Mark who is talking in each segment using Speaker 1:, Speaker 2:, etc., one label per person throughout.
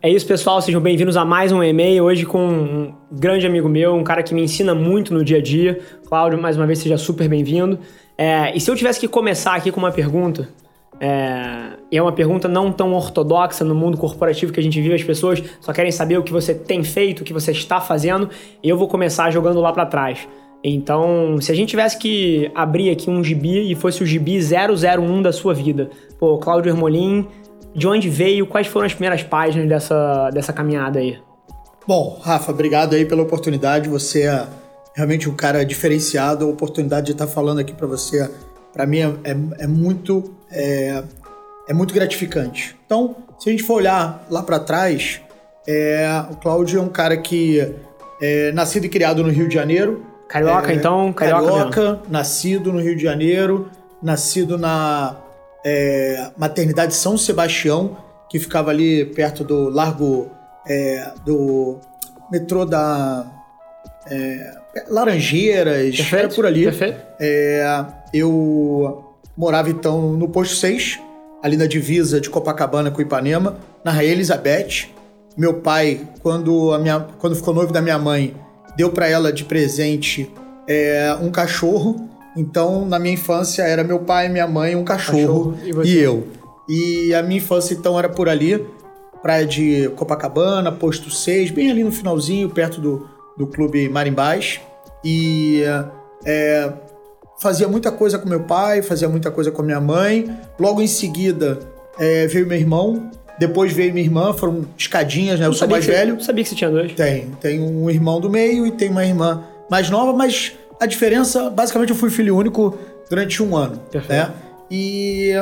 Speaker 1: É isso, pessoal. Sejam bem-vindos a mais um e-mail. Hoje com um grande amigo meu, um cara que me ensina muito no dia a dia. Cláudio, mais uma vez, seja super bem-vindo. É, e se eu tivesse que começar aqui com uma pergunta, é, e é uma pergunta não tão ortodoxa no mundo corporativo que a gente vive, as pessoas só querem saber o que você tem feito, o que você está fazendo, e eu vou começar jogando lá para trás. Então, se a gente tivesse que abrir aqui um gibi e fosse o gibi 001 da sua vida, pô, Cláudio Hermolin, de onde veio, quais foram as primeiras páginas dessa, dessa caminhada aí?
Speaker 2: Bom, Rafa, obrigado aí pela oportunidade. Você é realmente um cara diferenciado. A oportunidade de estar falando aqui para você, para mim, é, é, muito é, é, muito gratificante. Então, se a gente for olhar lá para trás, é, o Cláudio é um cara que é nascido e criado no Rio de Janeiro.
Speaker 1: Carioca,
Speaker 2: é,
Speaker 1: então?
Speaker 2: Carioca, carioca nascido no Rio de Janeiro, nascido na é, maternidade São Sebastião, que ficava ali perto do Largo é, do metrô da é, Laranjeiras, perfeito, era por ali.
Speaker 1: Perfeito.
Speaker 2: É, eu morava então no posto 6, ali na divisa de Copacabana com Ipanema, na Rainha Elizabeth. Meu pai, quando, a minha, quando ficou noivo da minha mãe, deu para ela de presente é, um cachorro. Então, na minha infância, era meu pai, minha mãe, um cachorro, cachorro e, e, eu. E a minha infância, então, era por ali, praia de Copacabana, posto 6, bem ali no finalzinho, perto do, do Clube Marimbás. E é, fazia muita coisa com meu pai, fazia muita coisa com minha mãe. Logo em seguida é, veio meu irmão, depois veio minha irmã, foram escadinhas, né? Eu, eu sou mais velho.
Speaker 1: Eu sabia que você tinha dois.
Speaker 2: Tem. Tem um irmão do meio e tem uma irmã mais nova, mas a diferença, basicamente, eu fui filho único durante um ano. Perfeito. Né? E,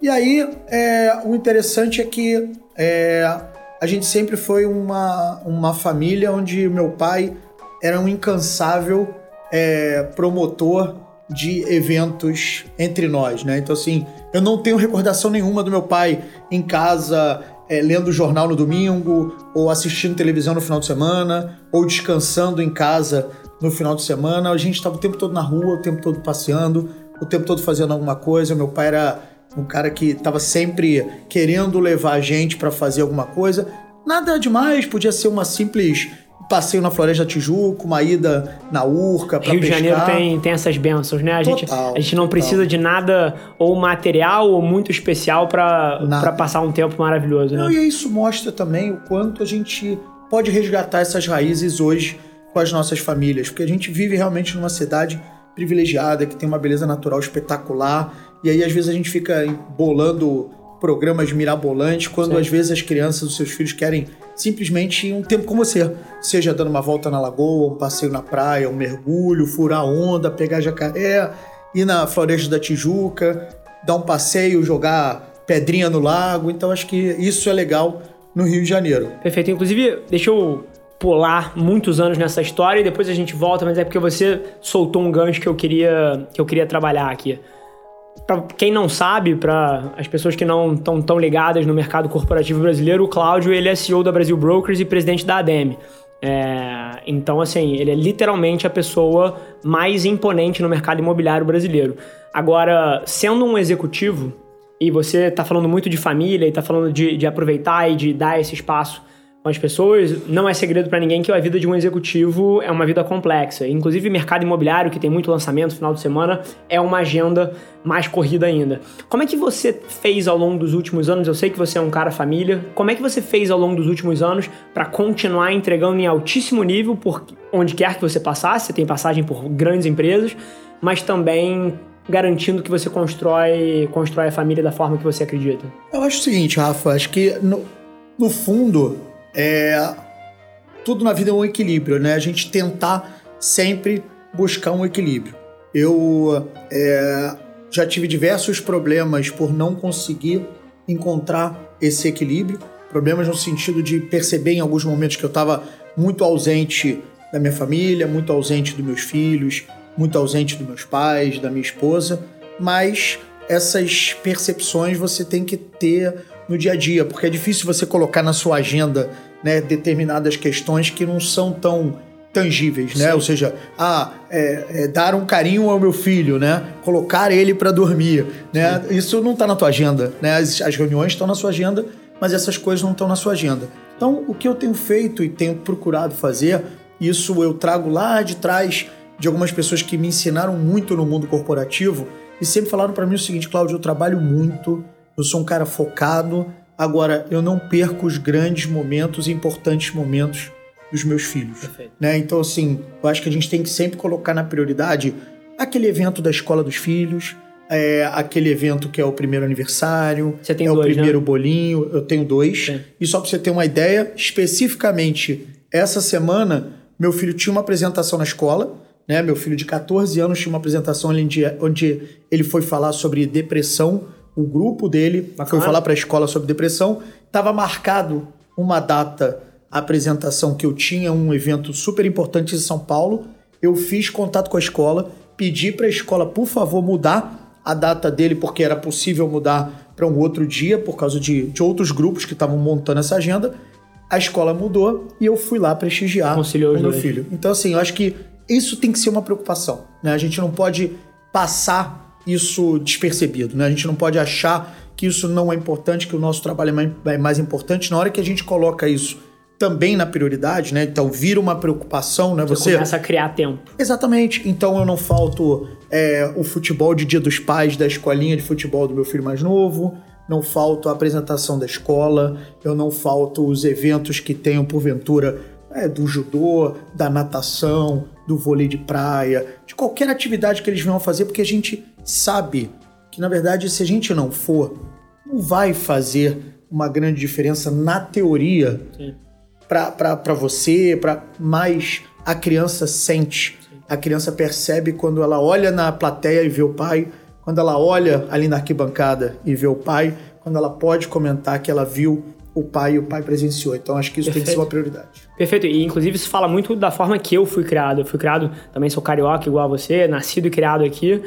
Speaker 2: e aí, é, o interessante é que é, a gente sempre foi uma, uma família onde meu pai era um incansável é, promotor de eventos entre nós, né? Então, assim, eu não tenho recordação nenhuma do meu pai em casa é, lendo jornal no domingo, ou assistindo televisão no final de semana, ou descansando em casa no final de semana. A gente estava o tempo todo na rua, o tempo todo passeando, o tempo todo fazendo alguma coisa. Meu pai era um cara que estava sempre querendo levar a gente para fazer alguma coisa. Nada demais, podia ser uma simples passeio na Floresta da Tijuca, uma ida na Urca para
Speaker 1: Rio de Janeiro tem, tem essas bênçãos, né? A gente, total, a gente não total. precisa de nada ou material ou muito especial para passar um tempo maravilhoso, né?
Speaker 2: Não, e isso mostra também o quanto a gente pode resgatar essas raízes hoje com as nossas famílias, porque a gente vive realmente numa cidade privilegiada, que tem uma beleza natural espetacular, e aí às vezes a gente fica bolando programas mirabolantes quando Sim. às vezes as crianças, os seus filhos querem simplesmente um tempo com você, seja dando uma volta na lagoa, um passeio na praia, um mergulho, furar onda, pegar jacaré, ir na Floresta da Tijuca, dar um passeio, jogar pedrinha no lago. Então acho que isso é legal no Rio de Janeiro.
Speaker 1: Perfeito. Inclusive, deixa eu pular muitos anos nessa história e depois a gente volta, mas é porque você soltou um gancho que eu queria que eu queria trabalhar aqui para quem não sabe, para as pessoas que não estão tão ligadas no mercado corporativo brasileiro, o Cláudio ele é CEO da Brasil Brokers e presidente da ADEME. É, então, assim, ele é literalmente a pessoa mais imponente no mercado imobiliário brasileiro. Agora, sendo um executivo, e você está falando muito de família e está falando de, de aproveitar e de dar esse espaço com as pessoas, não é segredo para ninguém que a vida de um executivo é uma vida complexa. Inclusive, mercado imobiliário, que tem muito lançamento final de semana, é uma agenda mais corrida ainda. Como é que você fez ao longo dos últimos anos? Eu sei que você é um cara família. Como é que você fez ao longo dos últimos anos para continuar entregando em altíssimo nível por onde quer que você passasse? Você tem passagem por grandes empresas, mas também garantindo que você constrói, constrói a família da forma que você acredita?
Speaker 2: Eu acho o seguinte, Rafa, acho que no, no fundo é, tudo na vida é um equilíbrio, né? A gente tentar sempre buscar um equilíbrio. Eu é, já tive diversos problemas por não conseguir encontrar esse equilíbrio. Problemas no sentido de perceber em alguns momentos que eu estava muito ausente da minha família, muito ausente dos meus filhos, muito ausente dos meus pais, da minha esposa. Mas essas percepções você tem que ter no dia a dia, porque é difícil você colocar na sua agenda né, determinadas questões que não são tão tangíveis, né? Sim. Ou seja, ah, é, é, dar um carinho ao meu filho, né? Colocar ele para dormir, né? Sim. Isso não está na tua agenda, né? As, as reuniões estão na sua agenda mas essas coisas não estão na sua agenda. Então, o que eu tenho feito e tenho procurado fazer, isso eu trago lá de trás de algumas pessoas que me ensinaram muito no mundo corporativo e sempre falaram para mim o seguinte, Cláudio, eu trabalho muito, eu sou um cara focado, agora eu não perco os grandes momentos e importantes momentos dos meus filhos. Né? Então, assim, eu acho que a gente tem que sempre colocar na prioridade aquele evento da escola dos filhos, é, aquele evento que é o primeiro aniversário, é
Speaker 1: dois,
Speaker 2: o primeiro
Speaker 1: né?
Speaker 2: bolinho, eu tenho dois. Sim. E só para você ter uma ideia, especificamente essa semana, meu filho tinha uma apresentação na escola, né? Meu filho de 14 anos tinha uma apresentação onde, onde ele foi falar sobre depressão. O grupo dele Bacana. foi falar para a escola sobre depressão. Estava marcado uma data, a apresentação que eu tinha, um evento super importante em São Paulo. Eu fiz contato com a escola, pedi para a escola, por favor, mudar a data dele, porque era possível mudar para um outro dia, por causa de, de outros grupos que estavam montando essa agenda. A escola mudou e eu fui lá prestigiar
Speaker 1: Conciliou
Speaker 2: o meu
Speaker 1: dois.
Speaker 2: filho. Então, assim, eu acho que isso tem que ser uma preocupação. Né? A gente não pode passar isso despercebido. Né? A gente não pode achar que isso não é importante, que o nosso trabalho é mais importante. Na hora que a gente coloca isso também na prioridade, né? Então vira uma preocupação, né?
Speaker 1: Você, Você começa a criar tempo.
Speaker 2: Exatamente. Então eu não falto é, o futebol de Dia dos Pais da escolinha de futebol do meu filho mais novo, não falto a apresentação da escola, eu não falto os eventos que tenham porventura é, do judô, da natação, do vôlei de praia, de qualquer atividade que eles venham fazer, porque a gente sabe que na verdade se a gente não for, não vai fazer uma grande diferença na teoria. Para você, para mais a criança sente. Sim. A criança percebe quando ela olha na plateia e vê o pai, quando ela olha ali na arquibancada e vê o pai, quando ela pode comentar que ela viu o pai e o pai presenciou. Então acho que isso Perfeito. tem que ser uma prioridade.
Speaker 1: Perfeito. E inclusive isso fala muito da forma que eu fui criado. Eu fui criado, também sou carioca igual a você, nascido e criado aqui.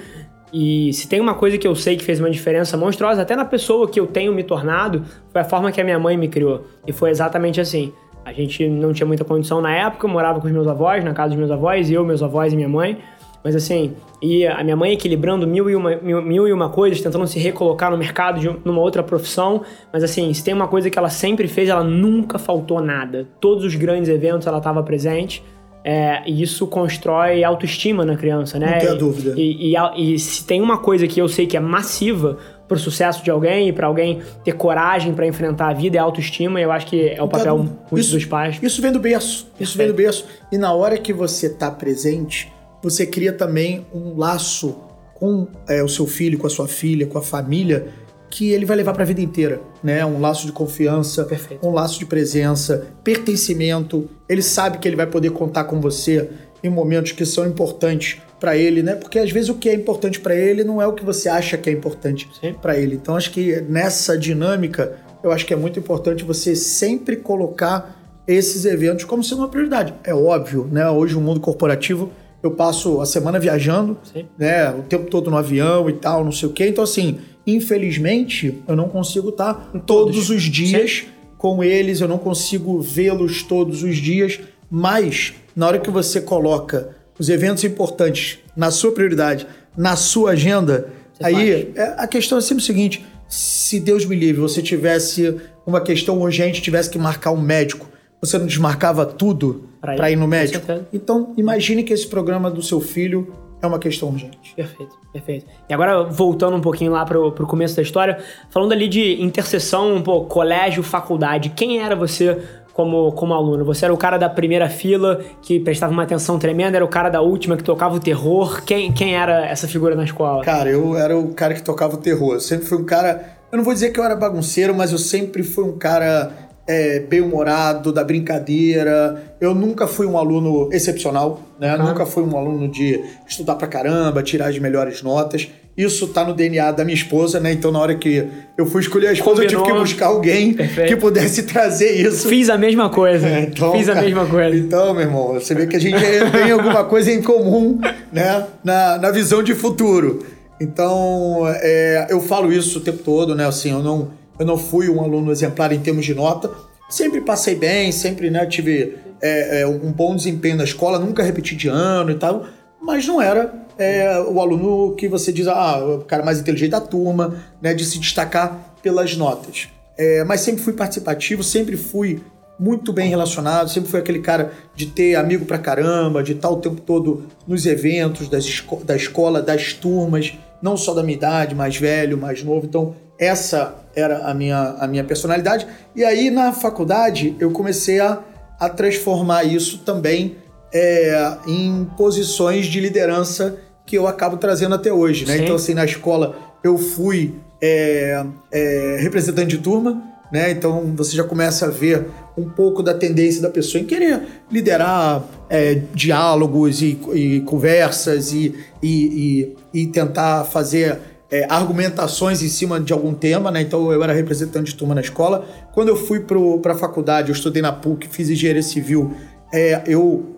Speaker 1: E se tem uma coisa que eu sei que fez uma diferença monstruosa, até na pessoa que eu tenho me tornado, foi a forma que a minha mãe me criou. E foi exatamente assim. A gente não tinha muita condição na época, eu morava com os meus avós, na casa dos meus avós, eu, meus avós e minha mãe. Mas assim, e a minha mãe equilibrando mil e uma, mil, mil e uma coisas, tentando se recolocar no mercado de numa outra profissão. Mas assim, se tem uma coisa que ela sempre fez, ela nunca faltou nada. Todos os grandes eventos ela estava presente. É, e isso constrói autoestima na criança, né?
Speaker 2: Não tenho dúvida.
Speaker 1: E, e, e, se tem uma coisa que eu sei que é massiva pro sucesso de alguém e para alguém ter coragem para enfrentar a vida é a autoestima, e eu acho que é o papel muito
Speaker 2: isso,
Speaker 1: dos pais.
Speaker 2: Isso vem do berço. Isso vem do berço. E na hora que você tá presente, você cria também um laço com é, o seu filho, com a sua filha, com a família, que ele vai levar para a vida inteira, né? Um laço de confiança,
Speaker 1: Perfeito.
Speaker 2: um laço de presença, pertencimento. Ele sabe que ele vai poder contar com você em momentos que são importantes para ele, né? Porque às vezes o que é importante para ele não é o que você acha que é importante para ele. Então acho que nessa dinâmica, eu acho que é muito importante você sempre colocar esses eventos como sendo uma prioridade. É óbvio, né? Hoje o mundo corporativo eu passo a semana viajando,
Speaker 1: Sim.
Speaker 2: né? O tempo todo no avião e tal, não sei o quê. Então, assim, infelizmente, eu não consigo estar todos, todos os dias Sim. com eles, eu não consigo vê-los todos os dias, mas na hora que você coloca os eventos importantes na sua prioridade, na sua agenda, você aí é, a questão é sempre o seguinte: se Deus me livre, você tivesse uma questão urgente, tivesse que marcar um médico, você não desmarcava tudo para ir, ir no médico? Então, imagine que esse programa do seu filho é uma questão urgente.
Speaker 1: Perfeito, perfeito. E agora, voltando um pouquinho lá pro, pro começo da história, falando ali de interseção, pô, colégio, faculdade, quem era você como, como aluno? Você era o cara da primeira fila que prestava uma atenção tremenda, era o cara da última que tocava o terror? Quem, quem era essa figura na escola?
Speaker 2: Cara, eu era o cara que tocava o terror. Eu sempre fui um cara. Eu não vou dizer que eu era bagunceiro, mas eu sempre fui um cara é, bem-humorado, da brincadeira. Eu nunca fui um aluno excepcional, né? Uhum. Nunca fui um aluno de estudar pra caramba, tirar as melhores notas. Isso tá no DNA da minha esposa, né? Então, na hora que eu fui escolher a esposa, Combinou. eu tive que buscar alguém Perfeito. que pudesse trazer isso.
Speaker 1: Fiz a mesma coisa. É, então, Fiz a cara, mesma coisa.
Speaker 2: Então, meu irmão, você vê que a gente tem alguma coisa em comum, né? Na, na visão de futuro. Então, é, eu falo isso o tempo todo, né? Assim, eu não eu não fui um aluno exemplar em termos de nota. Sempre passei bem, sempre né, tive é, é, um bom desempenho na escola, nunca repeti de ano e tal, mas não era é, o aluno que você diz, ah, o cara mais inteligente da turma, né, de se destacar pelas notas. é, mas sempre fui participativo, sempre fui muito bem relacionado, sempre fui aquele cara de ter amigo pra caramba, de estar o tempo todo nos eventos das esco da escola, das turmas, não só da minha idade, mais velho, mais novo. Então, essa era a minha, a minha personalidade. E aí, na faculdade, eu comecei a, a transformar isso também é, em posições de liderança que eu acabo trazendo até hoje. Né? Então, assim, na escola eu fui é, é, representante de turma, né? Então você já começa a ver um pouco da tendência da pessoa em querer liderar é, diálogos e, e conversas e, e, e, tentar fazer é, argumentações em cima de algum tema, né? Então eu era representante de turma na escola. Quando eu fui para a faculdade, eu estudei na PUC, fiz engenharia civil, é, eu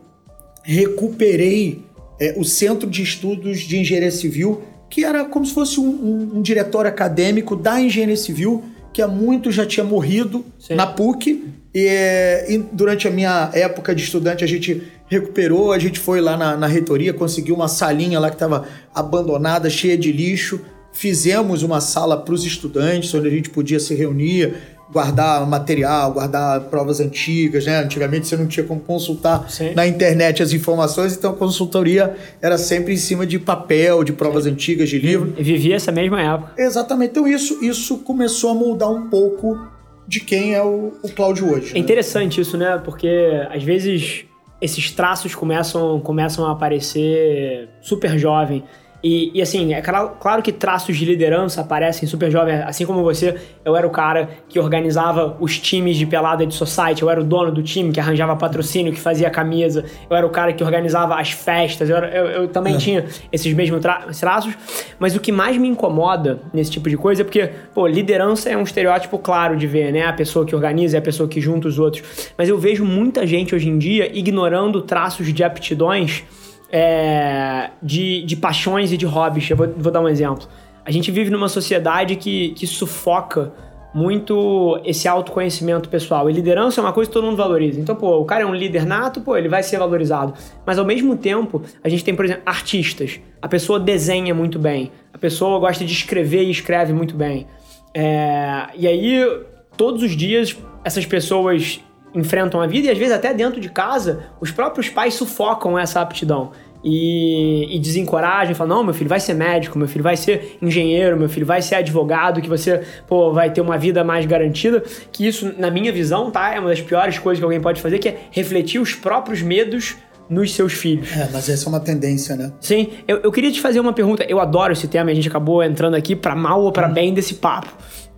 Speaker 2: recuperei é, o Centro de Estudos de Engenharia Civil, que era como se fosse um, um, um diretório acadêmico da engenharia civil, que há muito já tinha morrido Sim. na PUC. E, e, durante a minha época de estudante, a gente recuperou, a gente foi lá na, na reitoria, conseguiu uma salinha lá que estava abandonada, cheia de lixo. Fizemos uma sala para os estudantes, onde a gente podia se reunir, guardar material, guardar provas antigas, né? Antigamente você não tinha como consultar Sim. na internet as informações, então a consultoria era sempre em cima de papel, de provas Sim. antigas, de livro.
Speaker 1: E vivia essa mesma época.
Speaker 2: Exatamente. Então isso, isso começou a moldar um pouco de quem é o, o Cláudio hoje.
Speaker 1: É né? interessante isso, né? Porque às vezes esses traços começam, começam a aparecer super jovem. E, e, assim, é claro, claro, que traços de liderança aparecem super jovem. Assim como você, eu era o cara que organizava os times de pelada de society, eu era o dono do time que arranjava patrocínio, que fazia camisa, eu era o cara que organizava as festas, eu, era, eu, eu também é. tinha esses mesmos tra traços. Mas o que mais me incomoda nesse tipo de coisa é porque, pô, liderança é um estereótipo claro de ver, né? A pessoa que organiza, é a pessoa que junta os outros. Mas eu vejo muita gente hoje em dia ignorando traços de aptidões é, de, de paixões e de hobbies. Eu vou, vou, dar um exemplo. A gente vive numa sociedade que, que sufoca muito esse autoconhecimento pessoal. E liderança é uma coisa que todo mundo valoriza. Então, pô, o cara é um líder nato, pô, ele vai ser valorizado. Mas ao mesmo tempo, a gente tem, por exemplo, artistas. A pessoa desenha muito bem. A pessoa gosta de escrever e escreve muito bem. É, e aí, todos os dias, essas pessoas enfrentam a vida e às vezes até dentro de casa, os próprios pais sufocam essa aptidão. E, e desencorajam, falam, não, meu filho vai ser médico, meu filho vai ser engenheiro, meu filho vai ser advogado, que você, pô, vai ter uma vida mais garantida. Que isso, na minha visão, tá? É uma das piores coisas que alguém pode fazer, que é refletir os próprios medos nos seus filhos.
Speaker 2: É, mas essa é uma tendência, né?
Speaker 1: Sim. Eu, eu queria te fazer uma pergunta. Eu adoro esse tema e a gente acabou entrando aqui para mal ou para hum. bem desse papo.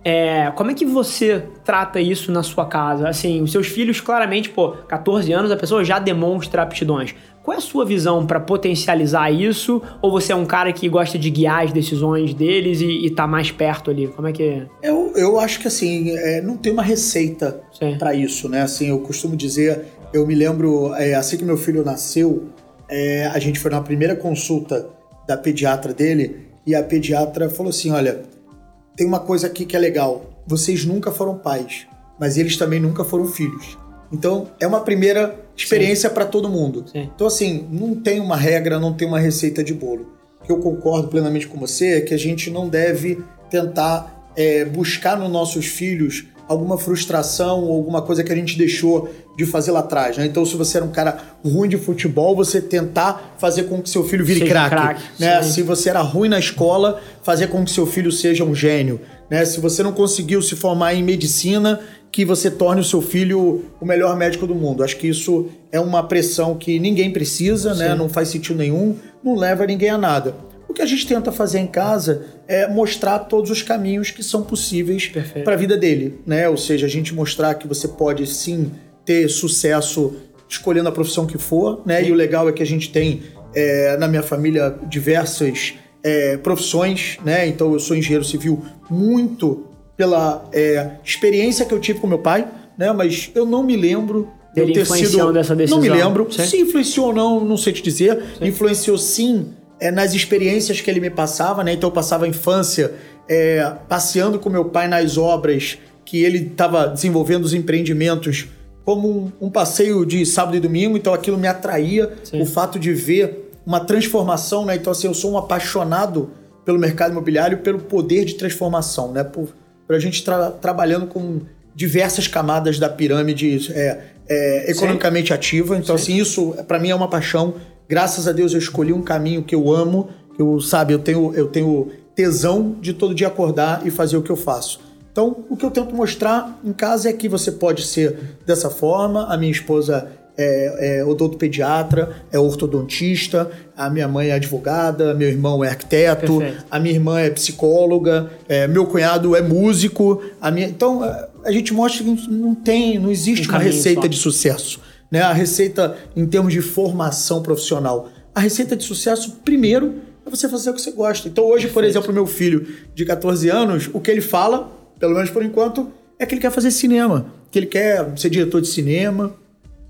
Speaker 1: É, como é que você trata isso na sua casa? Assim, os seus filhos, claramente, pô, 14 anos, a pessoa já demonstra aptidões. Qual é a sua visão para potencializar isso? Ou você é um cara que gosta de guiar as decisões deles e, e tá mais perto ali? Como é que é?
Speaker 2: Eu, eu acho que, assim, é, não tem uma receita para isso, né? Assim, eu costumo dizer, eu me lembro, é, assim que meu filho nasceu, é, a gente foi na primeira consulta da pediatra dele e a pediatra falou assim: olha tem uma coisa aqui que é legal. Vocês nunca foram pais, mas eles também nunca foram filhos. Então, é uma primeira experiência para todo mundo. Sim. Então, assim, não tem uma regra, não tem uma receita de bolo. O que eu concordo plenamente com você é que a gente não deve tentar é, buscar nos nossos filhos alguma frustração ou alguma coisa que a gente deixou de fazer lá atrás. Né? Então, se você era um cara ruim de futebol, você tentar fazer com que seu filho vire craque. Crack, né? Se você era ruim na escola, fazer com que seu filho seja um gênio. Né? Se você não conseguiu se formar em medicina, que você torne o seu filho o melhor médico do mundo. Acho que isso é uma pressão que ninguém precisa, né? não faz sentido nenhum, não leva ninguém a nada. O que a gente tenta fazer em casa é mostrar todos os caminhos que são possíveis para a vida dele, né? Ou seja, a gente mostrar que você pode sim ter sucesso escolhendo a profissão que for, né? Sim. E o legal é que a gente tem é, na minha família diversas é, profissões, né? Então eu sou engenheiro civil muito pela é, experiência que eu tive com meu pai, né? Mas eu não me lembro
Speaker 1: de eu ter sido dessa decisão.
Speaker 2: Não me lembro sim. se influenciou ou não, não sei te dizer. Sim. Influenciou sim é, nas experiências que ele me passava, né? Então eu passava a infância é, passeando com meu pai nas obras que ele estava desenvolvendo os empreendimentos como um, um, passeio de sábado e domingo, então aquilo me atraía, Sim. o fato de ver uma transformação, né? Então assim, eu sou um apaixonado pelo mercado imobiliário, pelo poder de transformação, né? Por para a gente estar trabalhando com diversas camadas da pirâmide é, é, economicamente Sim. ativa. Então, Sim. assim, isso para mim é uma paixão. Graças a Deus eu escolhi um caminho que eu amo, que eu, sabe, eu tenho, eu tenho tesão de todo dia acordar e fazer o que eu faço. Então, o que eu tento mostrar em casa é que você pode ser dessa forma. A minha esposa é, é odontopediatra, é ortodontista, a minha mãe é advogada, meu irmão é arquiteto, Perfeito. a minha irmã é psicóloga, é, meu cunhado é músico. A minha... Então, a gente mostra que não tem, não existe um uma receita só. de sucesso. Né? A receita em termos de formação profissional. A receita de sucesso, primeiro, é você fazer o que você gosta. Então, hoje, Perfeito. por exemplo, meu filho de 14 anos, o que ele fala, pelo menos por enquanto, é que ele quer fazer cinema, que ele quer ser diretor de cinema,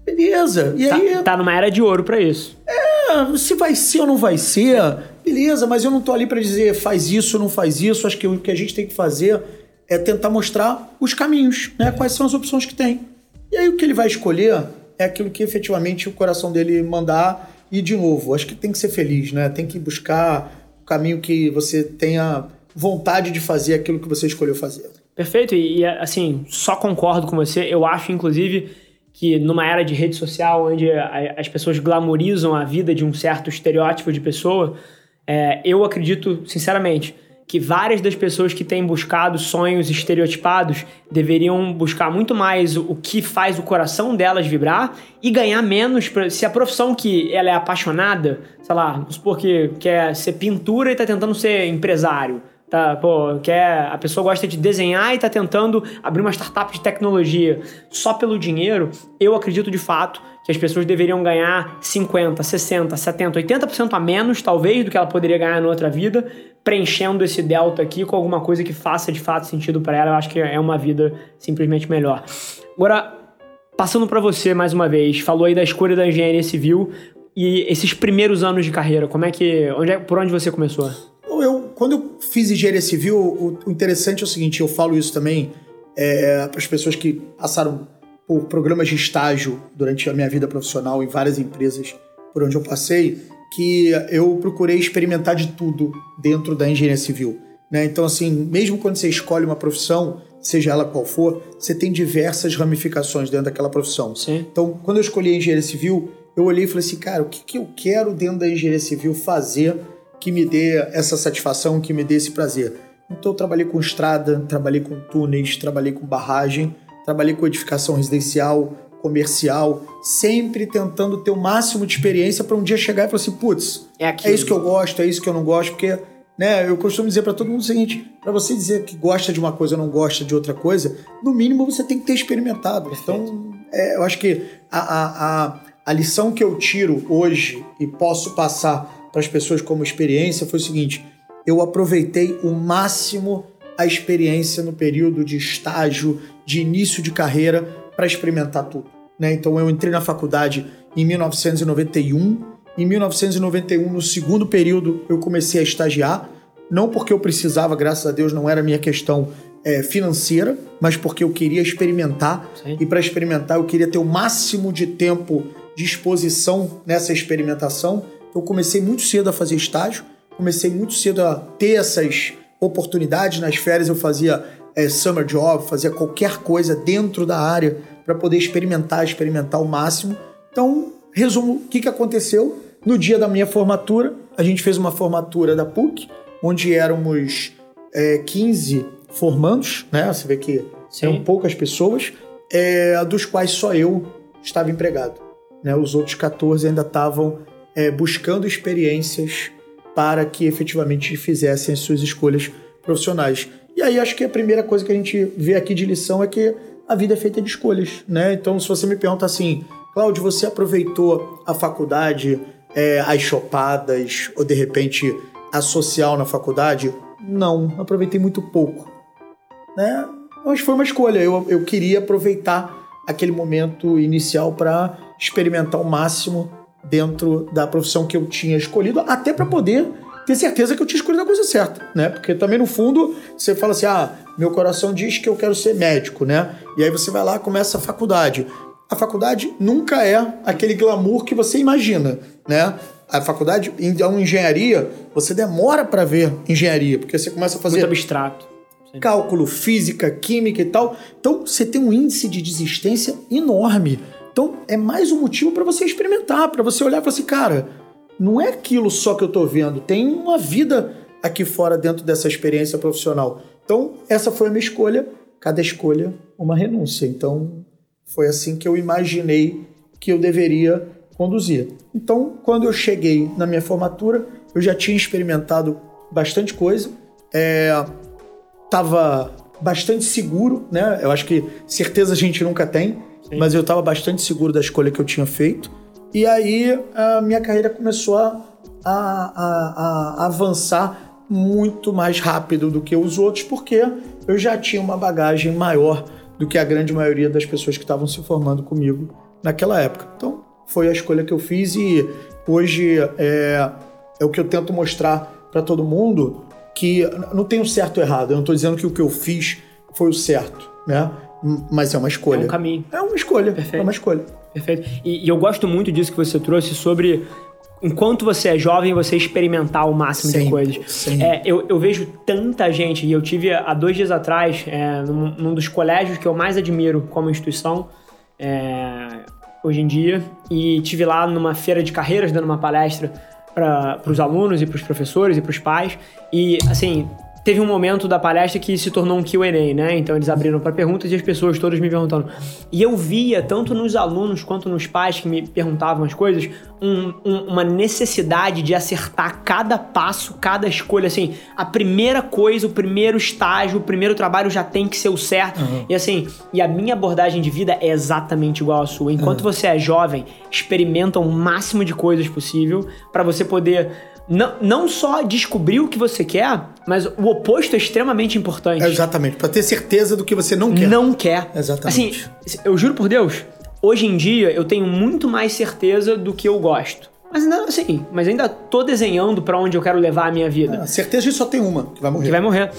Speaker 2: Beleza. E
Speaker 1: tá,
Speaker 2: aí.
Speaker 1: Tá numa era de ouro para isso.
Speaker 2: É, se vai ser ou não vai ser, beleza, mas eu não tô ali para dizer faz isso ou não faz isso. Acho que o que a gente tem que fazer é tentar mostrar os caminhos, né? Quais são as opções que tem. E aí o que ele vai escolher é aquilo que efetivamente o coração dele mandar. E, de novo, acho que tem que ser feliz, né? Tem que buscar o caminho que você tenha vontade de fazer aquilo que você escolheu fazer.
Speaker 1: Perfeito. E, assim, só concordo com você. Eu acho, inclusive que numa era de rede social onde as pessoas glamorizam a vida de um certo estereótipo de pessoa, é, eu acredito, sinceramente, que várias das pessoas que têm buscado sonhos estereotipados deveriam buscar muito mais o que faz o coração delas vibrar e ganhar menos. Se a profissão que ela é apaixonada, sei lá, vamos supor que quer ser pintura e está tentando ser empresário tá, pô, quer, a pessoa gosta de desenhar e está tentando abrir uma startup de tecnologia só pelo dinheiro, eu acredito de fato que as pessoas deveriam ganhar 50, 60, 70, 80% a menos, talvez, do que ela poderia ganhar na outra vida, preenchendo esse delta aqui com alguma coisa que faça de fato sentido para ela. Eu acho que é uma vida simplesmente melhor. Agora, passando para você mais uma vez, falou aí da escolha da engenharia civil e esses primeiros anos de carreira, como é que, onde é, por onde você começou?
Speaker 2: Quando eu fiz engenharia civil, o, o interessante é o seguinte, eu falo isso também é, para as pessoas que passaram por programas de estágio durante a minha vida profissional em várias empresas por onde eu passei, que eu procurei experimentar de tudo dentro da engenharia civil. Né? Então, assim, mesmo quando você escolhe uma profissão, seja ela qual for, você tem diversas ramificações dentro daquela profissão.
Speaker 1: Sim.
Speaker 2: Então, quando eu escolhi a engenharia civil, eu olhei e falei assim, cara, o que, que eu quero dentro da engenharia civil fazer que me dê essa satisfação, que me dê esse prazer. Então eu trabalhei com estrada, trabalhei com túneis, trabalhei com barragem, trabalhei com edificação residencial, comercial, sempre tentando ter o máximo de experiência para um dia chegar e falar assim, putz, é, é, isso que eu gosto, é isso que eu não gosto, porque né, eu costumo dizer para todo mundo o seguinte, para você dizer que gosta de uma coisa ou não gosta de outra coisa, no mínimo você tem que ter experimentado. Então, é, eu acho que a, a, a, a lição que eu tiro hoje e posso passar para as pessoas como experiência foi o seguinte: eu aproveitei o máximo a experiência no período de estágio, de início de carreira, para experimentar tudo. Né? Então eu entrei na faculdade em 1991. Em 1991, no segundo período, eu comecei a estagiar. Não porque eu precisava, graças a Deus, não era minha questão é, financeira, mas porque eu queria experimentar. Sim. E para experimentar, eu queria ter o máximo de tempo de exposição nessa experimentação eu comecei muito cedo a fazer estágio, comecei muito cedo a ter essas oportunidades. Nas férias eu fazia é, summer job, fazia qualquer coisa dentro da área para poder experimentar, experimentar o máximo. Então, resumo, o que, que aconteceu? No dia da minha formatura, a gente fez uma formatura da PUC, onde éramos é, 15 formandos, né? Você vê que Sim. eram poucas pessoas, é, dos quais só eu estava empregado. Né? Os outros 14 ainda estavam é, buscando experiências para que efetivamente fizessem as suas escolhas profissionais. E aí acho que a primeira coisa que a gente vê aqui de lição é que a vida é feita de escolhas, né? Então, se você me pergunta assim, Cláudio, você aproveitou a faculdade, é, as chopadas, ou de repente a social na faculdade? Não, aproveitei muito pouco, né? Mas foi uma escolha, eu, eu queria aproveitar aquele momento inicial para experimentar o máximo dentro da profissão que eu tinha escolhido, até para poder ter certeza que eu tinha escolhido a coisa certa, né? Porque também no fundo você fala assim: "Ah, meu coração diz que eu quero ser médico", né? E aí você vai lá, começa a faculdade. A faculdade nunca é aquele glamour que você imagina, né? A faculdade, em engenharia, você demora para ver engenharia, porque você começa a fazer
Speaker 1: muito abstrato.
Speaker 2: Sim. Cálculo, física, química e tal. Então, você tem um índice de desistência enorme. Então, é mais um motivo para você experimentar, para você olhar e falar assim, cara, não é aquilo só que eu tô vendo, tem uma vida aqui fora dentro dessa experiência profissional. Então, essa foi a minha escolha, cada escolha uma renúncia. Então, foi assim que eu imaginei que eu deveria conduzir. Então, quando eu cheguei na minha formatura, eu já tinha experimentado bastante coisa, estava é, bastante seguro, né? Eu acho que certeza a gente nunca tem. Mas eu estava bastante seguro da escolha que eu tinha feito. E aí a minha carreira começou a, a, a, a avançar muito mais rápido do que os outros, porque eu já tinha uma bagagem maior do que a grande maioria das pessoas que estavam se formando comigo naquela época. Então, foi a escolha que eu fiz e hoje é, é o que eu tento mostrar para todo mundo que não tem um certo ou errado. Eu não estou dizendo que o que eu fiz foi o certo, né? Mas é uma escolha. É
Speaker 1: um caminho.
Speaker 2: É uma escolha. Perfeito. É uma escolha.
Speaker 1: Perfeito. E, e eu gosto muito disso que você trouxe sobre enquanto você é jovem, você experimentar o máximo de coisas. É, eu, eu, vejo tanta gente, e eu tive há dois dias atrás, é, num, num, dos colégios que eu mais admiro como instituição, é, hoje em dia, e tive lá numa feira de carreiras dando uma palestra para os alunos e para os professores e para os pais. E assim, teve um momento da palestra que se tornou um QA, né? Então eles abriram para perguntas e as pessoas todas me perguntando. E eu via, tanto nos alunos quanto nos pais que me perguntavam as coisas, um, um, uma necessidade de acertar cada passo, cada escolha. Assim, a primeira coisa, o primeiro estágio, o primeiro trabalho já tem que ser o certo. Uhum. E assim, e a minha abordagem de vida é exatamente igual à sua. Enquanto uhum. você é jovem, experimenta o máximo de coisas possível para você poder não, não só descobrir o que você quer, mas o oposto é extremamente importante.
Speaker 2: É exatamente, para ter certeza do que você não quer.
Speaker 1: Não quer.
Speaker 2: Exatamente.
Speaker 1: Assim, eu juro por Deus, hoje em dia eu tenho muito mais certeza do que eu gosto. Mas ainda assim, mas ainda tô desenhando para onde eu quero levar a minha vida.
Speaker 2: Ah, certeza só tem uma, que vai morrer.
Speaker 1: Que vai morrer.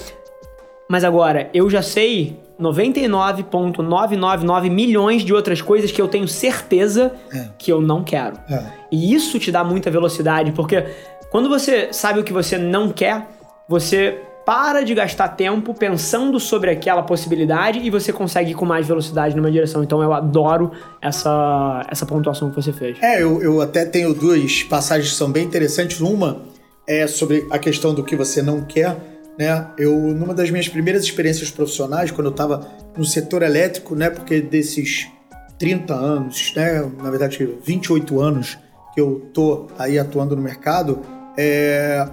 Speaker 1: Mas agora, eu já sei 99,999 milhões de outras coisas que eu tenho certeza é. que eu não quero. É. E isso te dá muita velocidade, porque quando você sabe o que você não quer, você para de gastar tempo pensando sobre aquela possibilidade e você consegue ir com mais velocidade numa direção. Então eu adoro essa, essa pontuação que você fez.
Speaker 2: É, eu, eu até tenho duas passagens que são bem interessantes. Uma é sobre a questão do que você não quer. Né? Eu, numa das minhas primeiras experiências profissionais, quando eu estava no setor elétrico, né? Porque desses 30 anos, né? Na verdade, 28 anos que eu tô aí atuando no mercado, é,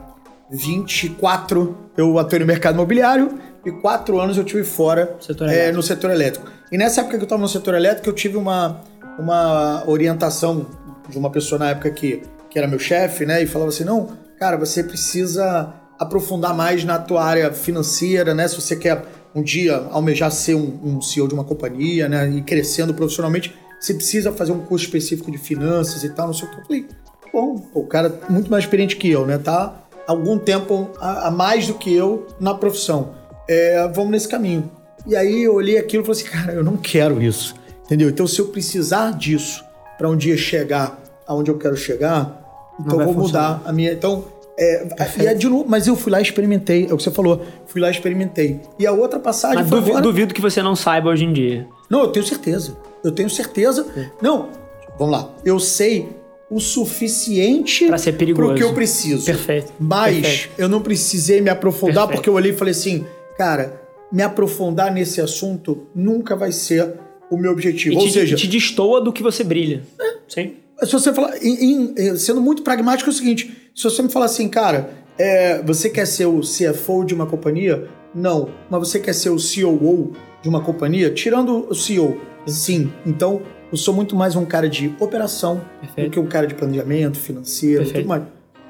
Speaker 2: 24 eu atuei no mercado imobiliário e quatro anos eu tive fora setor é, no setor elétrico. E nessa época que eu estava no setor elétrico, eu tive uma, uma orientação de uma pessoa na época que, que era meu chefe, né? E falava assim: não, cara, você precisa aprofundar mais na tua área financeira, né? Se você quer um dia almejar ser um, um CEO de uma companhia, né? E crescendo profissionalmente, você precisa fazer um curso específico de finanças e tal, não sei o que. Eu falei, bom, o cara é muito mais experiente que eu, né? Tá algum tempo a, a mais do que eu na profissão. É, vamos nesse caminho. E aí eu olhei aquilo e falei assim, cara, eu não quero isso. Entendeu? Então, se eu precisar disso para um dia chegar aonde eu quero chegar, então eu vou funcionar. mudar a minha. Então, é, e é de novo, mas eu fui lá e experimentei, é o que você falou, fui lá e experimentei. E a outra passagem
Speaker 1: mas
Speaker 2: foi
Speaker 1: duvido,
Speaker 2: agora...
Speaker 1: duvido que você não saiba hoje em dia.
Speaker 2: Não, eu tenho certeza. Eu tenho certeza. É. Não, vamos lá. Eu sei o suficiente
Speaker 1: para ser perigoso.
Speaker 2: Pro que eu preciso.
Speaker 1: Perfeito.
Speaker 2: Mas
Speaker 1: Perfeito.
Speaker 2: eu não precisei me aprofundar Perfeito. porque eu olhei e falei assim, cara, me aprofundar nesse assunto nunca vai ser o meu objetivo.
Speaker 1: E
Speaker 2: Ou
Speaker 1: te,
Speaker 2: seja,
Speaker 1: te destoa do que você brilha. É. Sim.
Speaker 2: Se você falar, em, em, sendo muito pragmático, é o seguinte: se você me falar assim, cara, é, você quer ser o CFO de uma companhia? Não. Mas você quer ser o COO de uma companhia? Tirando o CEO, sim. Então, eu sou muito mais um cara de operação Perfeito. do que um cara de planejamento financeiro Perfeito. tudo mais.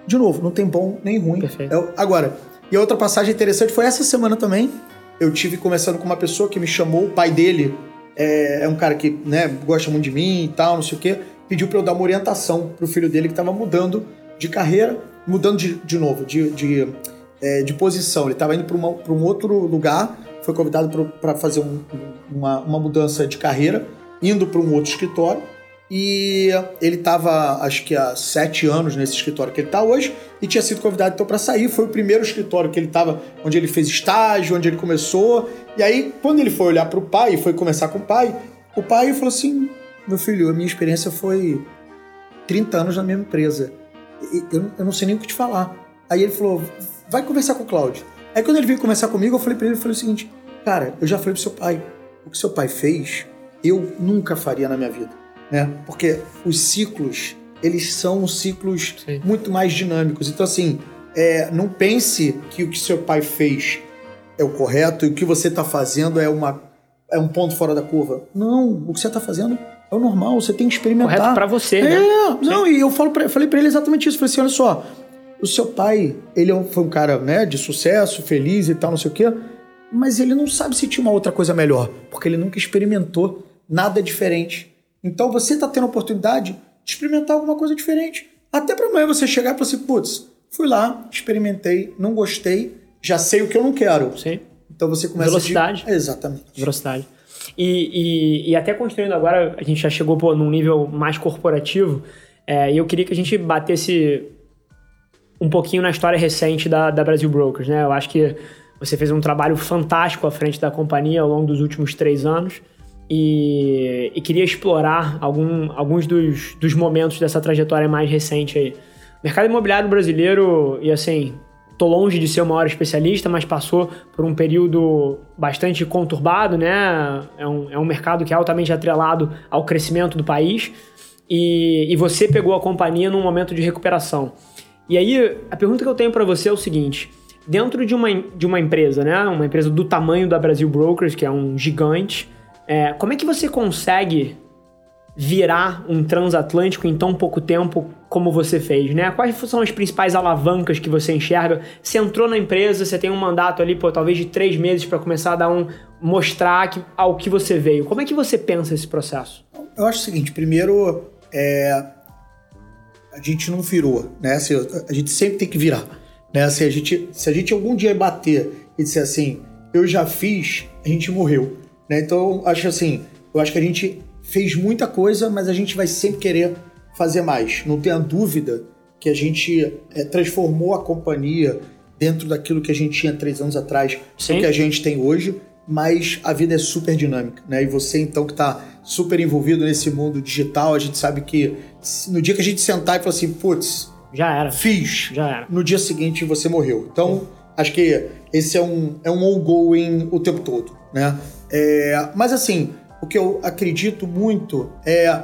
Speaker 2: De novo, não tem bom nem ruim. É, agora, e a outra passagem interessante foi essa semana também. Eu tive conversando com uma pessoa que me chamou, o pai dele é, é um cara que né, gosta muito de mim e tal, não sei o quê. Pediu para eu dar uma orientação pro filho dele que estava mudando de carreira, mudando de, de novo, de, de, é, de posição. Ele estava indo para um outro lugar, foi convidado para fazer um, uma, uma mudança de carreira indo para um outro escritório E ele estava, acho que há sete anos nesse escritório que ele está hoje, e tinha sido convidado então para sair. Foi o primeiro escritório que ele estava, onde ele fez estágio, onde ele começou. E aí, quando ele foi olhar para o pai, foi conversar com o pai, o pai falou assim: Meu filho, a minha experiência foi 30 anos na mesma empresa. Eu, eu não sei nem o que te falar. Aí ele falou: Vai conversar com o Cláudio. Aí quando ele veio conversar comigo, eu falei para ele, eu falei o seguinte: Cara, eu já falei pro seu pai, o que seu pai fez, eu nunca faria na minha vida né? Porque os ciclos, eles são ciclos Sim. muito mais dinâmicos. Então, assim, é, não pense que o que seu pai fez é o correto e o que você está fazendo é, uma, é um ponto fora da curva. Não, o que você está fazendo é o normal, você tem que experimentar.
Speaker 1: Correto para você,
Speaker 2: é,
Speaker 1: né?
Speaker 2: É, não, e eu falo pra, falei para ele exatamente isso. Falei assim, olha só, o seu pai, ele é foi um cara né, de sucesso, feliz e tal, não sei o quê, mas ele não sabe se tinha uma outra coisa melhor, porque ele nunca experimentou nada diferente. Então você está tendo a oportunidade de experimentar alguma coisa diferente. Até para amanhã você chegar e falar assim, putz, fui lá, experimentei, não gostei, já sei o que eu não quero.
Speaker 1: Sim.
Speaker 2: Então você começa
Speaker 1: Velocidade.
Speaker 2: a... Exatamente.
Speaker 1: Velocidade. E, e, e, até construindo agora, a gente já chegou pô, num nível mais corporativo, é, e eu queria que a gente batesse um pouquinho na história recente da, da Brasil Brokers, né? Eu acho que você fez um trabalho fantástico à frente da companhia ao longo dos últimos três anos e, e queria explorar algum, alguns dos, dos momentos dessa trajetória mais recente aí. Mercado imobiliário brasileiro, e assim, tô longe de ser o maior especialista, mas passou por um período bastante conturbado, né? É um, é um mercado que é altamente atrelado ao crescimento do país. E, e você pegou a companhia num momento de recuperação. E aí, a pergunta que eu tenho para você é o seguinte: dentro de uma, de uma empresa, né? Uma empresa do tamanho da Brasil Brokers, que é um gigante, é, como é que você consegue virar um transatlântico em tão pouco tempo como você fez, né? Quais são as principais alavancas que você enxerga? Você entrou na empresa, você tem um mandato ali, pô, talvez de três meses para começar a dar um mostrar que, ao que você veio. Como é que você pensa esse processo?
Speaker 2: Eu acho o seguinte, primeiro, é, a gente não virou, né? Assim, a gente sempre tem que virar, né? Assim, a gente, se a gente algum dia bater e disser assim, eu já fiz, a gente morreu. Né? Então, acho assim, eu acho que a gente fez muita coisa, mas a gente vai sempre querer fazer mais. Não tenha dúvida que a gente é, transformou a companhia dentro daquilo que a gente tinha três anos atrás, o que a gente tem hoje, mas a vida é super dinâmica, né? E você, então, que está super envolvido nesse mundo digital, a gente sabe que no dia que a gente sentar e falar assim, putz,
Speaker 1: já era.
Speaker 2: Fiz.
Speaker 1: Já era.
Speaker 2: No dia seguinte você morreu. Então, acho que esse é um, é um ongoing o tempo todo, né? É, mas assim, o que eu acredito muito é.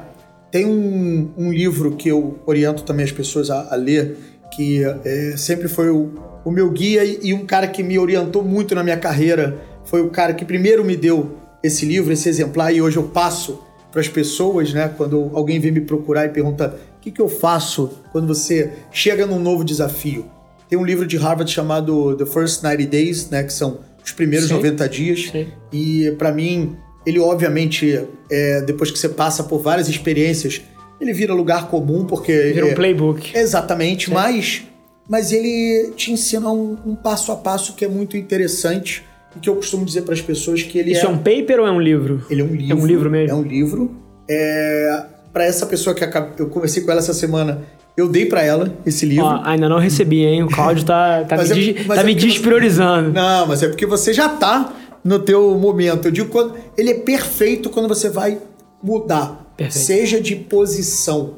Speaker 2: Tem um, um livro que eu oriento também as pessoas a, a ler, que é, sempre foi o, o meu guia e, e um cara que me orientou muito na minha carreira. Foi o cara que primeiro me deu esse livro, esse exemplar, e hoje eu passo para as pessoas, né? Quando alguém vem me procurar e pergunta o que, que eu faço quando você chega num novo desafio. Tem um livro de Harvard chamado The First 90 Days, né? Que são os primeiros Sim. 90 dias. Sim. E para mim, ele obviamente, é, depois que você passa por várias experiências, ele vira lugar comum, porque.
Speaker 1: Vira um é, playbook.
Speaker 2: Exatamente, Sim. mas, mas ele te ensina um, um, passo a passo que é muito interessante e que eu costumo dizer para as pessoas que ele
Speaker 1: Isso é... é... um paper ou é um livro?
Speaker 2: Ele é um livro.
Speaker 1: É um livro mesmo?
Speaker 2: É um livro. É, para essa pessoa que eu conversei com ela essa semana, eu dei para ela esse livro. Ó,
Speaker 1: ainda não recebi, hein? O Cláudio tá, tá, me, é, tá é me despriorizando.
Speaker 2: Não, mas é porque você já tá no teu momento. Eu digo quando ele é perfeito quando você vai mudar. Perfeito. Seja de posição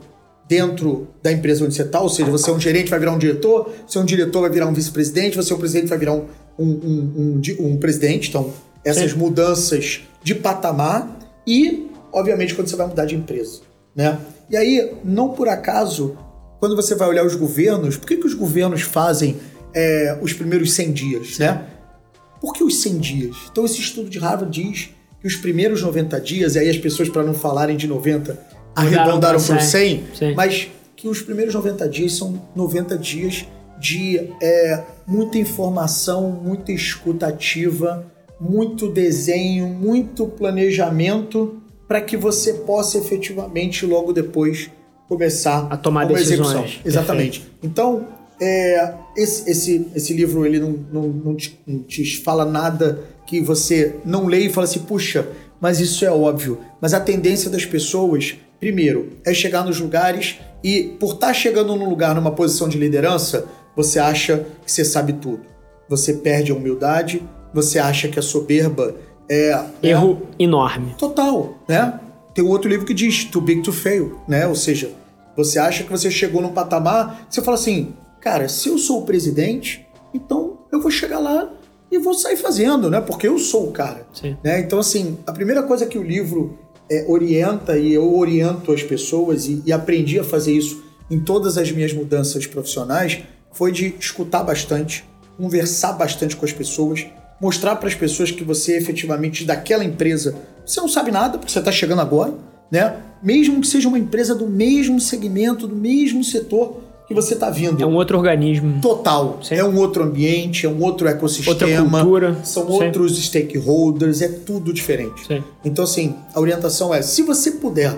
Speaker 2: dentro da empresa onde você está, ou seja, você é um gerente, vai virar um diretor, você é um diretor, vai virar um vice-presidente, você é um presidente, vai virar um, um, um, um, um presidente. Então, essas Sim. mudanças de patamar e, obviamente, quando você vai mudar de empresa. Né? E aí, não por acaso, quando você vai olhar os governos, por que, que os governos fazem é, os primeiros 100 dias, né? Por que os 100 dias? Então, esse estudo de Harvard diz que os primeiros 90 dias, e aí as pessoas, para não falarem de 90, arredondaram para 100, 100 mas que os primeiros 90 dias são 90 dias de é, muita informação, muita escutativa, muito desenho, muito planejamento, para que você possa efetivamente logo depois começar
Speaker 1: a tomar decisões. Execução.
Speaker 2: Exatamente. Perfeito. Então, é, esse, esse, esse livro ele não, não, não, te, não te fala nada que você não lê e fala assim, puxa, mas isso é óbvio. Mas a tendência das pessoas primeiro, é chegar nos lugares e, por estar tá chegando num lugar, numa posição de liderança, você acha que você sabe tudo. Você perde a humildade, você acha que a soberba é.
Speaker 1: Erro é, enorme.
Speaker 2: Total, né? Tem um outro livro que diz too big to fail, né? Ou seja, você acha que você chegou num patamar, você fala assim, cara, se eu sou o presidente, então eu vou chegar lá e vou sair fazendo, né? Porque eu sou o cara.
Speaker 1: Sim.
Speaker 2: Né? Então, assim, a primeira coisa que o livro é, orienta e eu oriento as pessoas e, e aprendi a fazer isso em todas as minhas mudanças profissionais foi de escutar bastante, conversar bastante com as pessoas, mostrar para as pessoas que você efetivamente daquela empresa você não sabe nada porque você está chegando agora, né? Mesmo que seja uma empresa do mesmo segmento, do mesmo setor, que você está vindo.
Speaker 1: É um outro organismo.
Speaker 2: Total. Sim. É um outro ambiente, é um outro ecossistema.
Speaker 1: Outra cultura.
Speaker 2: São Sim. outros stakeholders, é tudo diferente.
Speaker 1: Sim.
Speaker 2: Então, assim, a orientação é: se você puder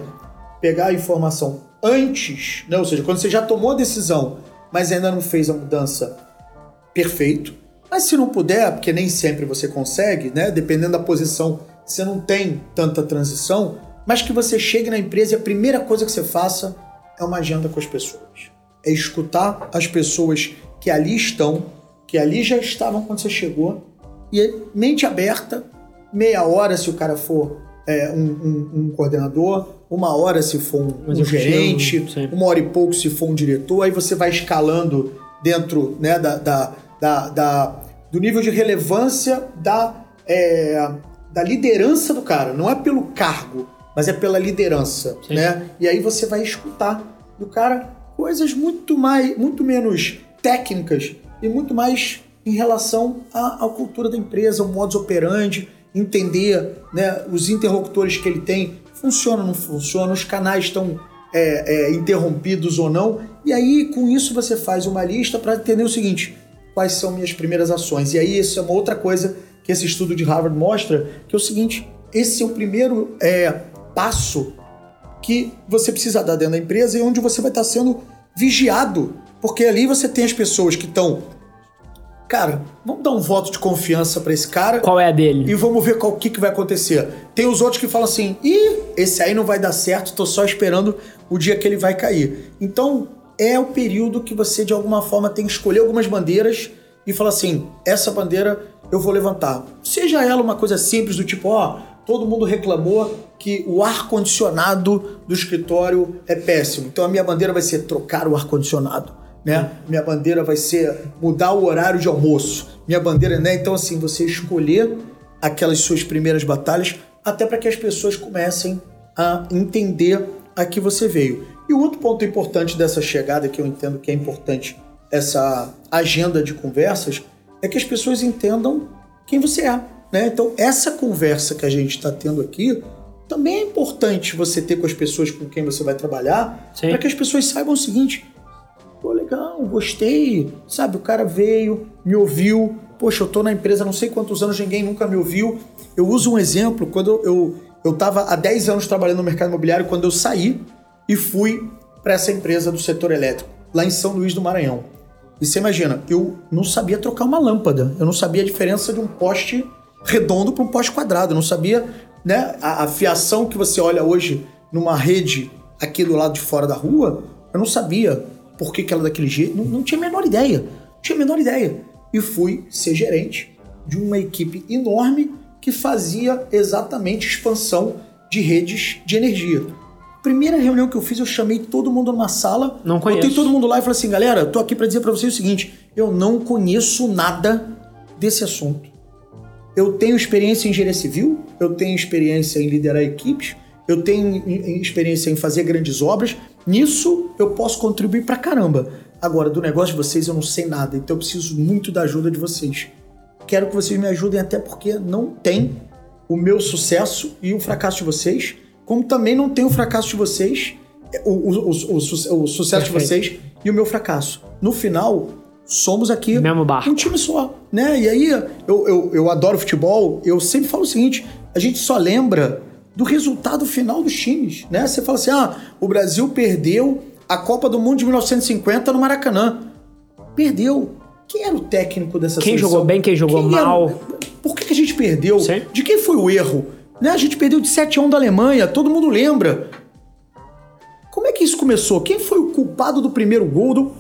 Speaker 2: pegar a informação antes, né? ou seja, quando você já tomou a decisão, mas ainda não fez a mudança, perfeito. Mas se não puder, porque nem sempre você consegue, né? Dependendo da posição, você não tem tanta transição, mas que você chegue na empresa e a primeira coisa que você faça é uma agenda com as pessoas é escutar as pessoas que ali estão, que ali já estavam quando você chegou, e mente aberta, meia hora se o cara for é, um, um, um, coordenador, uma hora se for um, um gerente, uma hora e pouco se for um diretor, aí você vai escalando dentro né, da, da, da, da do nível de relevância da, é, da liderança do cara. Não é pelo cargo, mas é pela liderança. Né? E aí você vai escutar do cara coisas muito mais, muito menos técnicas e muito mais em relação à, à cultura da empresa, o modus operandi, entender né, os interlocutores que ele tem, funciona ou não funciona, os canais estão é, é, interrompidos ou não. E aí, com isso, você faz uma lista para entender o seguinte: quais são minhas primeiras ações. E aí, isso é uma outra coisa que esse estudo de Harvard mostra, que é o seguinte: esse é o primeiro é, passo que você precisa dar dentro da empresa e onde você vai estar sendo vigiado. Porque ali você tem as pessoas que estão. Cara, vamos dar um voto de confiança para esse cara.
Speaker 1: Qual é a dele?
Speaker 2: E vamos ver qual que, que vai acontecer. Tem os outros que falam assim: ih, esse aí não vai dar certo, tô só esperando o dia que ele vai cair. Então, é o período que você, de alguma forma, tem que escolher algumas bandeiras e falar assim: essa bandeira eu vou levantar. Seja ela uma coisa simples, do tipo, ó, todo mundo reclamou que o ar-condicionado do escritório é péssimo. Então a minha bandeira vai ser trocar o ar-condicionado. Né? Minha bandeira vai ser mudar o horário de almoço. Minha bandeira, né? Então, assim, você escolher aquelas suas primeiras batalhas até para que as pessoas comecem a entender a que você veio. E o outro ponto importante dessa chegada, que eu entendo que é importante, essa agenda de conversas, é que as pessoas entendam quem você é. Né? Então, essa conversa que a gente está tendo aqui também é importante você ter com as pessoas com quem você vai trabalhar, para que as pessoas saibam o seguinte: pô, legal, gostei, sabe? O cara veio, me ouviu, poxa, eu tô na empresa não sei quantos anos, ninguém nunca me ouviu. Eu uso um exemplo, quando eu, eu tava há 10 anos trabalhando no mercado imobiliário, quando eu saí e fui para essa empresa do setor elétrico, lá em São Luís do Maranhão. E você imagina, eu não sabia trocar uma lâmpada, eu não sabia a diferença de um poste redondo para um poste quadrado. Eu não sabia né, a, a, fiação que você olha hoje numa rede aqui do lado de fora da rua. Eu não sabia por que, que ela daquele jeito. Não, não tinha a menor ideia. Não tinha a menor ideia. E fui ser gerente de uma equipe enorme que fazia exatamente expansão de redes de energia. Primeira reunião que eu fiz, eu chamei todo mundo numa sala.
Speaker 1: Não conheço.
Speaker 2: Botei todo mundo lá e falei assim, galera, tô aqui para dizer para vocês o seguinte: eu não conheço nada desse assunto. Eu tenho experiência em engenharia civil, eu tenho experiência em liderar equipes, eu tenho experiência em fazer grandes obras. Nisso eu posso contribuir pra caramba. Agora, do negócio de vocês eu não sei nada, então eu preciso muito da ajuda de vocês. Quero que vocês me ajudem, até porque não tem o meu sucesso e o fracasso de vocês, como também não tem o fracasso de vocês, o, o, o, o sucesso Perfeito. de vocês e o meu fracasso. No final, somos aqui um time só, né? E aí, eu, eu, eu adoro futebol, eu sempre falo o seguinte, a gente só lembra do resultado final dos times, né? Você fala assim, ah, o Brasil perdeu a Copa do Mundo de 1950 no Maracanã. Perdeu. Quem era o técnico dessa
Speaker 1: quem
Speaker 2: seleção?
Speaker 1: Quem jogou bem, quem jogou quem mal. Era...
Speaker 2: Por que, que a gente perdeu?
Speaker 1: Sim.
Speaker 2: De quem foi o erro? Né? A gente perdeu de 7 a 1 da Alemanha, todo mundo lembra. que isso começou? Quem foi o culpado do primeiro gol do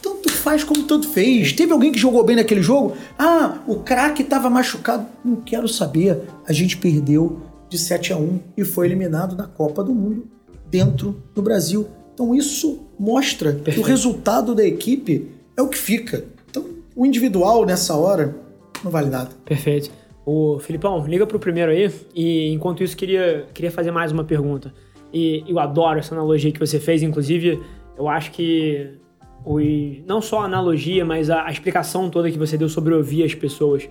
Speaker 2: tanto faz como tanto fez. Teve alguém que jogou bem naquele jogo? Ah, o craque estava machucado. Não quero saber. A gente perdeu de 7 a 1 e foi eliminado da Copa do Mundo dentro do Brasil. Então isso mostra Perfeito. que o resultado da equipe é o que fica. Então o individual nessa hora não vale nada.
Speaker 1: Perfeito. O Filipão, liga pro primeiro aí e enquanto isso queria, queria fazer mais uma pergunta. E eu adoro essa analogia que você fez, inclusive eu acho que os, não só a analogia, mas a, a explicação toda que você deu sobre ouvir as pessoas.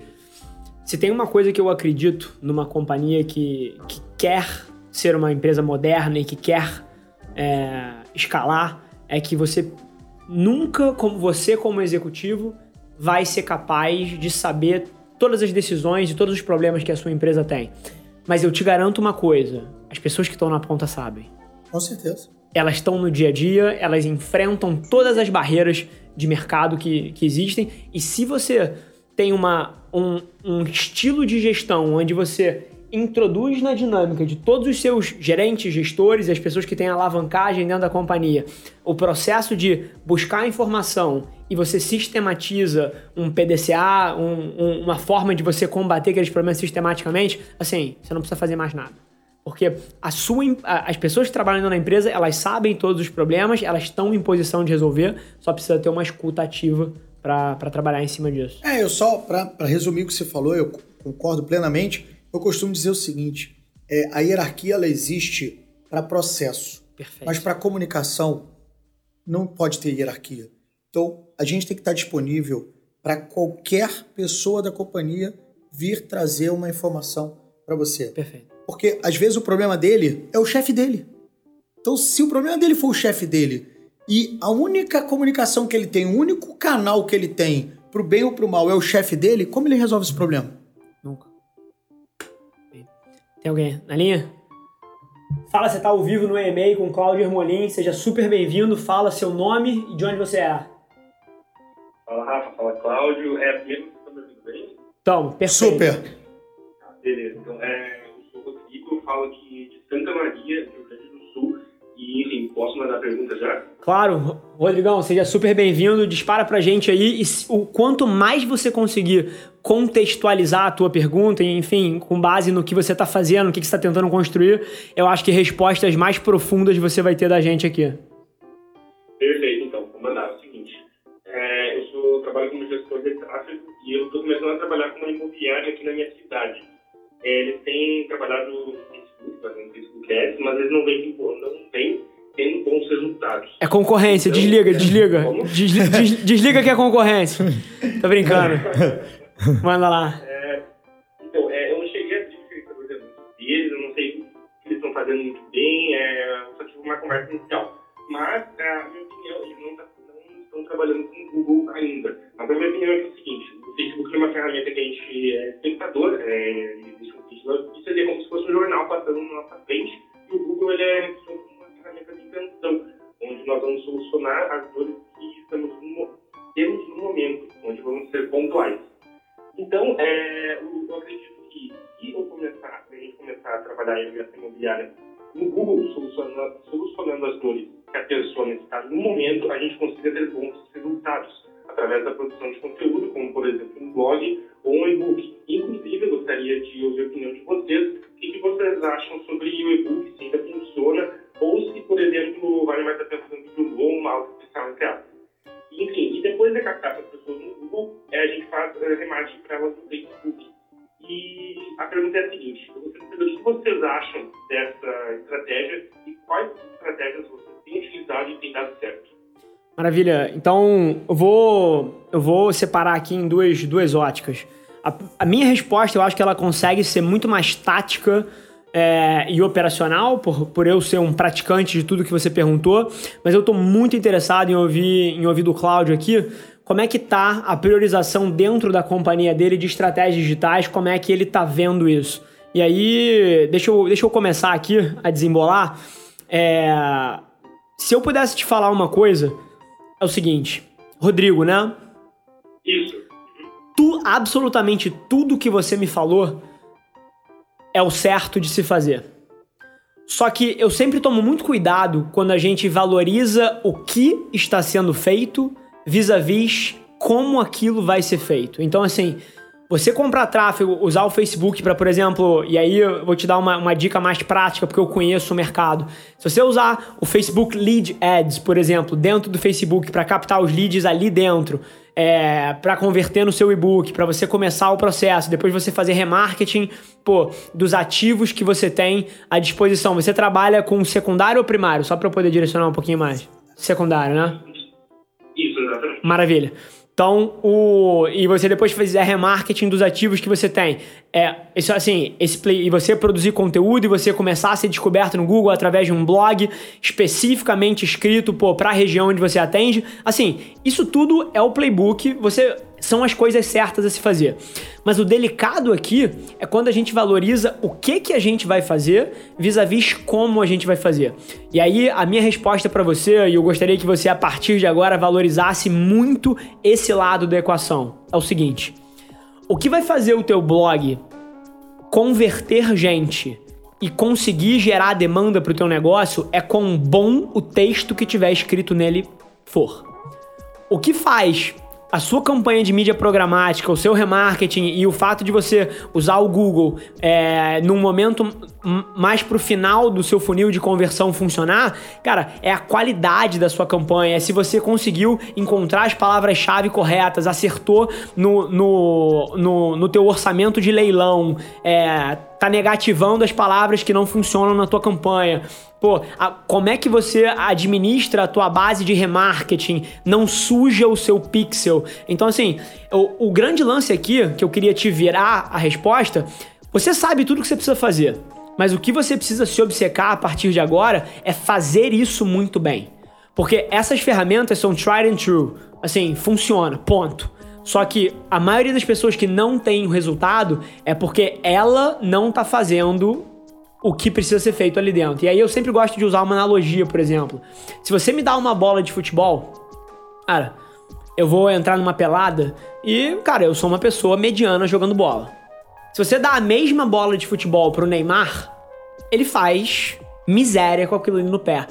Speaker 1: Se tem uma coisa que eu acredito numa companhia que, que quer ser uma empresa moderna e que quer é, escalar, é que você nunca, como você como executivo, vai ser capaz de saber todas as decisões e todos os problemas que a sua empresa tem. Mas eu te garanto uma coisa: as pessoas que estão na ponta sabem.
Speaker 2: Com certeza
Speaker 1: elas estão no dia a dia, elas enfrentam todas as barreiras de mercado que, que existem. E se você tem uma, um, um estilo de gestão onde você introduz na dinâmica de todos os seus gerentes, gestores e as pessoas que têm alavancagem dentro da companhia o processo de buscar informação e você sistematiza um PDCA, um, um, uma forma de você combater aqueles problemas sistematicamente, assim, você não precisa fazer mais nada. Porque a sua, as pessoas que trabalham na empresa, elas sabem todos os problemas, elas estão em posição de resolver, só precisa ter uma escuta ativa para trabalhar em cima disso.
Speaker 2: É, eu só, para resumir o que você falou, eu concordo plenamente. Eu costumo dizer o seguinte: é, a hierarquia ela existe para processo, Perfeito. mas para comunicação não pode ter hierarquia. Então, a gente tem que estar disponível para qualquer pessoa da companhia vir trazer uma informação para você.
Speaker 1: Perfeito.
Speaker 2: Porque às vezes o problema dele é o chefe dele. Então, se o problema dele for o chefe dele e a única comunicação que ele tem, o único canal que ele tem pro bem ou pro mal é o chefe dele, como ele resolve esse problema?
Speaker 1: Tem alguém na linha? Fala, você tá ao vivo no e-mail com Cláudio Hermolin, seja super bem-vindo, fala seu nome e de onde você é.
Speaker 3: Fala, Rafa, fala, Cláudio. É, primeiro, tá me ouvindo bem?
Speaker 1: Então, perfeito.
Speaker 2: Super.
Speaker 3: Ah, beleza, então, é, falo aqui de Santa Maria, E, enfim, posso mandar pergunta já?
Speaker 1: Claro, Rodrigão, seja super bem-vindo. Dispara pra gente aí. E o quanto mais você conseguir contextualizar a tua pergunta, enfim, com base no que você está fazendo, o que, você está tentando construir, eu acho que respostas mais profundas você vai ter da gente aqui.
Speaker 3: Perfeito, então. Vou mandar o seguinte. É, eu sou, trabalho como gestor de tráfego e eu estou começando a trabalhar com uma imobiliária aqui na minha cidade. É, eles têm trabalhado fazendo Facebook Ads, mas eles não vêm, não vêm tendo bons resultados.
Speaker 1: É concorrência, então, desliga, desliga. Desliga, des, desliga que é concorrência. Tô brincando. Manda lá.
Speaker 3: É, então, é, eu não cheguei a dizer por exemplo, deles, eu não sei o que eles estão fazendo muito bem, é, só tive uma conversa inicial. Mas, é, a minha opinião, eles não, tá, não estão trabalhando com o Google ainda. Mas a minha opinião é, é o seguinte, Facebook é uma ferramenta que a gente é espectador, é, isso seria como se fosse um jornal passando na nossa frente, e o Google ele é uma ferramenta de invenção, onde nós vamos solucionar as dores que estamos no, temos no momento, onde vamos ser pontuais. Então, é, eu acredito que se eu começar, a gente começar a trabalhar em investigação imobiliária no Google, solucionando, solucionando as dores que a pessoa necessita no momento, a gente consiga ter bons resultados através da produção de conteúdo, como por exemplo um blog ou um e-book. Inclusive, eu gostaria de ouvir a opinião de vocês. O que, vocês acham sobre o e-book, se ainda funciona, ou se, por exemplo, vale mais a pena fazer um vídeo longo, aula especial entre elas. Enfim, e depois de captar as pessoas no Google, é, a gente faz uh, remarketing para elas no Facebook. E a pergunta é a seguinte: eu gostaria de saber o que vocês acham dessa estratégia e quais estratégias vocês têm utilizado e têm dado certo.
Speaker 1: Maravilha. Então, eu vou, eu vou separar aqui em duas, duas óticas. A, a minha resposta, eu acho que ela consegue ser muito mais tática é, e operacional, por, por eu ser um praticante de tudo que você perguntou, mas eu estou muito interessado em ouvir, em ouvir do Cláudio aqui como é que tá a priorização dentro da companhia dele de estratégias digitais, como é que ele tá vendo isso. E aí, deixa eu, deixa eu começar aqui a desembolar. É, se eu pudesse te falar uma coisa é o seguinte, Rodrigo, né?
Speaker 3: Isso.
Speaker 1: Tu, absolutamente tudo que você me falou é o certo de se fazer. Só que eu sempre tomo muito cuidado quando a gente valoriza o que está sendo feito vis-à-vis como aquilo vai ser feito. Então, assim, você comprar tráfego, usar o Facebook para, por exemplo, e aí eu vou te dar uma, uma, dica mais prática, porque eu conheço o mercado. Se você usar o Facebook Lead Ads, por exemplo, dentro do Facebook, para captar os leads ali dentro, é, para converter no seu e-book, para você começar o processo, depois você fazer remarketing pô, dos ativos que você tem à disposição. Você trabalha com secundário ou primário? Só para eu poder direcionar um pouquinho mais. Secundário, né?
Speaker 3: Isso, exatamente.
Speaker 1: Maravilha. Então, o e você depois fizer remarketing dos ativos que você tem. É, isso assim, esse play, e você produzir conteúdo e você começar a ser descoberto no Google através de um blog especificamente escrito, para a região onde você atende. Assim, isso tudo é o playbook. Você são as coisas certas a se fazer. Mas o delicado aqui é quando a gente valoriza o que que a gente vai fazer vis-à-vis como a gente vai fazer. E aí a minha resposta para você, e eu gostaria que você a partir de agora valorizasse muito esse lado da equação, é o seguinte: o que vai fazer o teu blog converter gente e conseguir gerar demanda para o teu negócio é quão bom o texto que tiver escrito nele for. O que faz a sua campanha de mídia programática, o seu remarketing e o fato de você usar o Google é, num momento mais pro final do seu funil de conversão funcionar, cara, é a qualidade da sua campanha, é se você conseguiu encontrar as palavras-chave corretas, acertou no, no, no, no teu orçamento de leilão, é, tá negativando as palavras que não funcionam na tua campanha. Pô, a, como é que você administra a tua base de remarketing, não suja o seu pixel? Então, assim, o, o grande lance aqui, que eu queria te virar a resposta, você sabe tudo que você precisa fazer. Mas o que você precisa se obcecar a partir de agora é fazer isso muito bem. Porque essas ferramentas são tried and true. Assim, funciona, ponto. Só que a maioria das pessoas que não tem o resultado é porque ela não tá fazendo o que precisa ser feito ali dentro. E aí eu sempre gosto de usar uma analogia, por exemplo. Se você me dá uma bola de futebol, cara, eu vou entrar numa pelada e, cara, eu sou uma pessoa mediana jogando bola. Se você dá a mesma bola de futebol pro Neymar, ele faz miséria com aquilo ali no pé.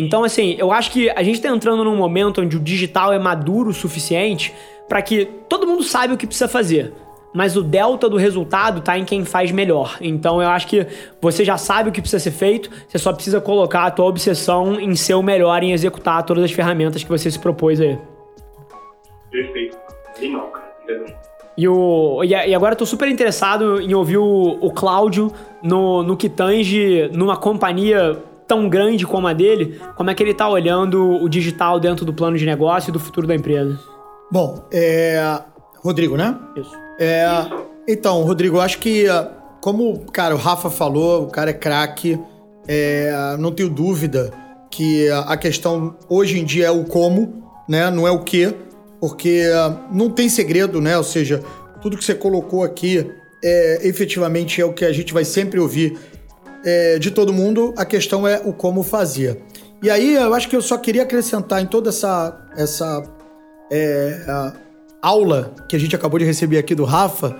Speaker 1: Então, assim, eu acho que a gente tá entrando num momento onde o digital é maduro o suficiente para que todo mundo saiba o que precisa fazer. Mas o delta do resultado tá em quem faz melhor. Então eu acho que você já sabe o que precisa ser feito, você só precisa colocar a tua obsessão em ser o melhor em executar todas as ferramentas que você se propôs aí.
Speaker 3: Perfeito. Animal, cara.
Speaker 1: E, o, e, agora eu tô super interessado em ouvir o, o Cláudio no, no que tange numa companhia tão grande como a dele, como é que ele tá olhando o digital dentro do plano de negócio e do futuro da empresa.
Speaker 2: Bom, é. Rodrigo, né?
Speaker 1: Isso.
Speaker 2: É. Então, Rodrigo, acho que, como, cara, o Rafa falou, o cara é craque, é, não tenho dúvida que a questão hoje em dia é o como, né? Não é o que, porque não tem segredo, né? Ou seja, tudo que você colocou aqui é, efetivamente é o que a gente vai sempre ouvir é, de todo mundo. A questão é o como fazer. E aí, eu acho que eu só queria acrescentar em toda essa, essa é, aula que a gente acabou de receber aqui do Rafa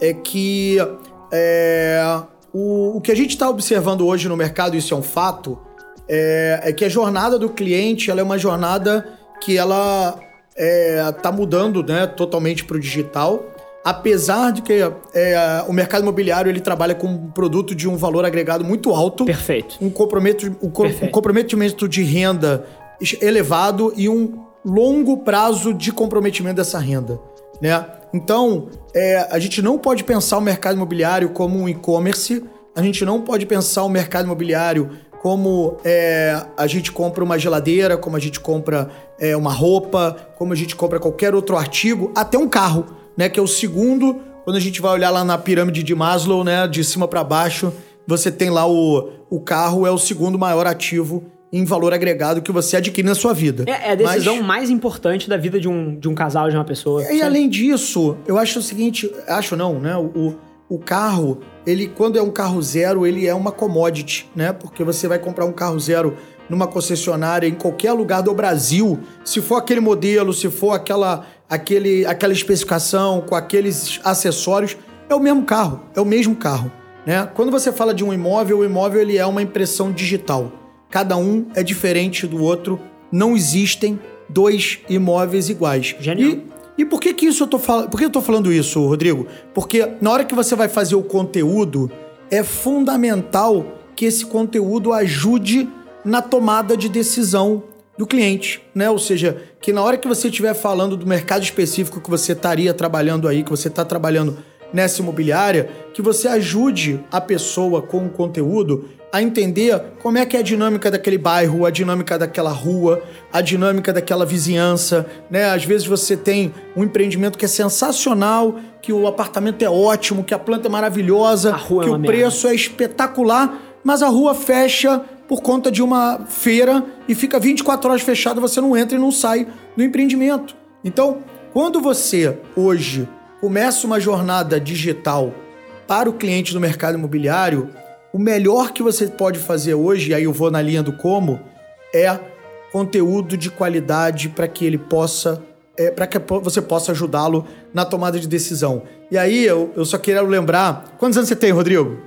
Speaker 2: é que é, o, o, que a gente está observando hoje no mercado, isso é um fato, é, é, que a jornada do cliente ela é uma jornada que ela está é, mudando né, totalmente para o digital. Apesar de que é, o mercado imobiliário ele trabalha com um produto de um valor agregado muito alto.
Speaker 1: Perfeito.
Speaker 2: Um, comprometimento, um, Perfeito. um comprometimento de renda elevado e um longo prazo de comprometimento dessa renda. Né? Então, é, a gente não pode pensar o mercado imobiliário como um e-commerce, a gente não pode pensar o mercado imobiliário como é, a gente compra uma geladeira, como a gente compra é, uma roupa, como a gente compra qualquer outro artigo, até um carro, né? Que é o segundo, quando a gente vai olhar lá na pirâmide de Maslow, né? De cima para baixo, você tem lá o, o carro, é o segundo maior ativo em valor agregado que você adquire na sua vida.
Speaker 1: É, é a decisão Mas, mais importante da vida de um, de um casal, de uma pessoa.
Speaker 2: E, além disso, eu acho o seguinte, acho não, né? O, o carro, ele quando é um carro zero, ele é uma commodity, né? Porque você vai comprar um carro zero numa concessionária em qualquer lugar do Brasil, se for aquele modelo, se for aquela, aquele, aquela especificação com aqueles acessórios, é o mesmo carro, é o mesmo carro. Né? Quando você fala de um imóvel, o imóvel ele é uma impressão digital. Cada um é diferente do outro. Não existem dois imóveis iguais.
Speaker 1: Genial.
Speaker 2: E, e por que que isso eu tô falando? Por que eu tô falando isso, Rodrigo? Porque na hora que você vai fazer o conteúdo, é fundamental que esse conteúdo ajude na tomada de decisão do cliente, né? Ou seja, que na hora que você estiver falando do mercado específico que você estaria trabalhando aí, que você está trabalhando nessa imobiliária, que você ajude a pessoa com o conteúdo a entender como é que é a dinâmica daquele bairro, a dinâmica daquela rua, a dinâmica daquela vizinhança, né? Às vezes você tem um empreendimento que é sensacional, que o apartamento é ótimo, que a planta é maravilhosa,
Speaker 1: é
Speaker 2: que
Speaker 1: uma
Speaker 2: o
Speaker 1: merda.
Speaker 2: preço é espetacular, mas a rua fecha por conta de uma feira e fica 24 horas fechada, você não entra e não sai do empreendimento. Então, quando você hoje começa uma jornada digital para o cliente do mercado imobiliário, o melhor que você pode fazer hoje, e aí eu vou na linha do como, é conteúdo de qualidade para que ele possa. É, para que você possa ajudá-lo na tomada de decisão. E aí eu, eu só queria lembrar. Quantos anos você tem, Rodrigo?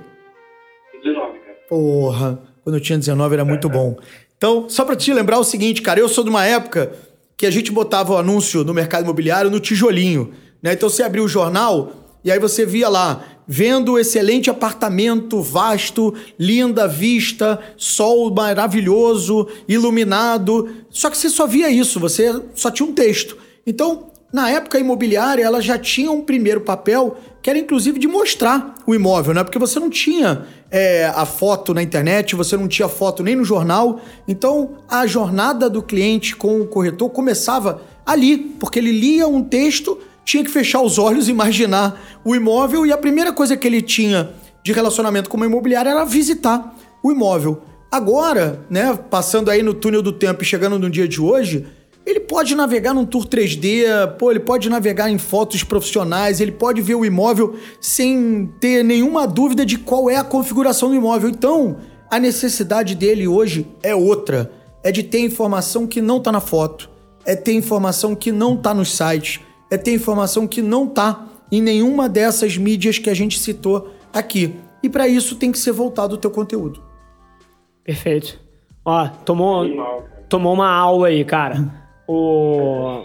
Speaker 3: 19, cara.
Speaker 2: Porra, quando eu tinha 19 era muito bom. Então, só pra te lembrar o seguinte, cara, eu sou de uma época que a gente botava o anúncio no mercado imobiliário no tijolinho, né? Então você abria o jornal e aí você via lá, vendo excelente apartamento, vasto, linda vista, sol maravilhoso, iluminado. Só que você só via isso, você só tinha um texto. Então, na época a imobiliária, ela já tinha um primeiro papel que era inclusive de mostrar o imóvel, né? Porque você não tinha é, a foto na internet, você não tinha foto nem no jornal. Então a jornada do cliente com o corretor começava ali, porque ele lia um texto, tinha que fechar os olhos, imaginar o imóvel e a primeira coisa que ele tinha de relacionamento com uma imobiliária era visitar o imóvel. Agora, né, passando aí no túnel do tempo e chegando no dia de hoje, ele pode navegar num tour 3D, pô, ele pode navegar em fotos profissionais, ele pode ver o imóvel sem ter nenhuma dúvida de qual é a configuração do imóvel. Então, a necessidade dele hoje é outra. É de ter informação que não tá na foto, é ter informação que não tá nos sites, é ter informação que não tá em nenhuma dessas mídias que a gente citou aqui. E para isso tem que ser voltado o teu conteúdo.
Speaker 1: Perfeito. Ó, tomou, tomou uma aula aí, cara. O...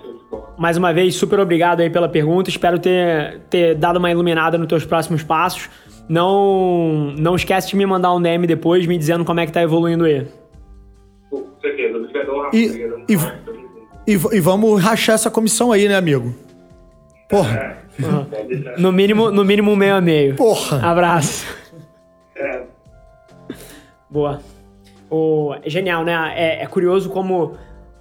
Speaker 1: Mais uma vez, super obrigado aí pela pergunta. Espero ter, ter dado uma iluminada nos teus próximos passos. Não, não esquece de me mandar um DM depois, me dizendo como é que tá evoluindo aí.
Speaker 3: Com certeza. Obrigadão, Rafa.
Speaker 2: E- e-
Speaker 3: junto.
Speaker 2: E, e vamos rachar essa comissão aí, né, amigo? Porra,
Speaker 3: É.
Speaker 1: No mínimo, no mínimo meio a meio.
Speaker 2: porra.
Speaker 1: Abraço.
Speaker 3: É,
Speaker 1: Boa. O, é genial, né? É, é curioso como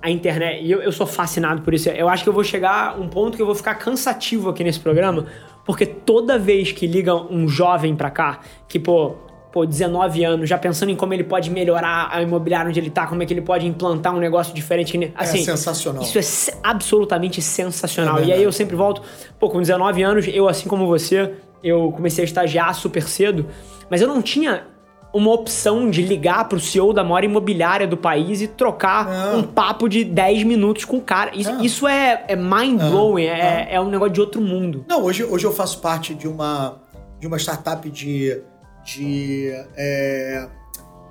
Speaker 1: a internet. E eu, eu sou fascinado por isso. Eu acho que eu vou chegar a um ponto que eu vou ficar cansativo aqui nesse programa, porque toda vez que liga um jovem pra cá, que, pô, pô, 19 anos, já pensando em como ele pode melhorar a imobiliária onde ele tá, como é que ele pode implantar um negócio diferente. nem- Assim,
Speaker 2: é sensacional.
Speaker 1: isso é absolutamente sensacional.
Speaker 2: É
Speaker 1: e aí eu sempre volto, pô, com 19 anos, eu, assim como você, eu comecei a estagiar super cedo, mas eu não tinha uma opção de ligar pro CEO da maior imobiliária do país e trocar
Speaker 2: Não.
Speaker 1: um papo de 10 minutos com o cara. Isso,
Speaker 2: Não.
Speaker 1: isso é, é mind-blowing, é, é um negócio de outro mundo.
Speaker 2: Não, hoje, hoje eu faço parte de uma, de uma startup de. de é,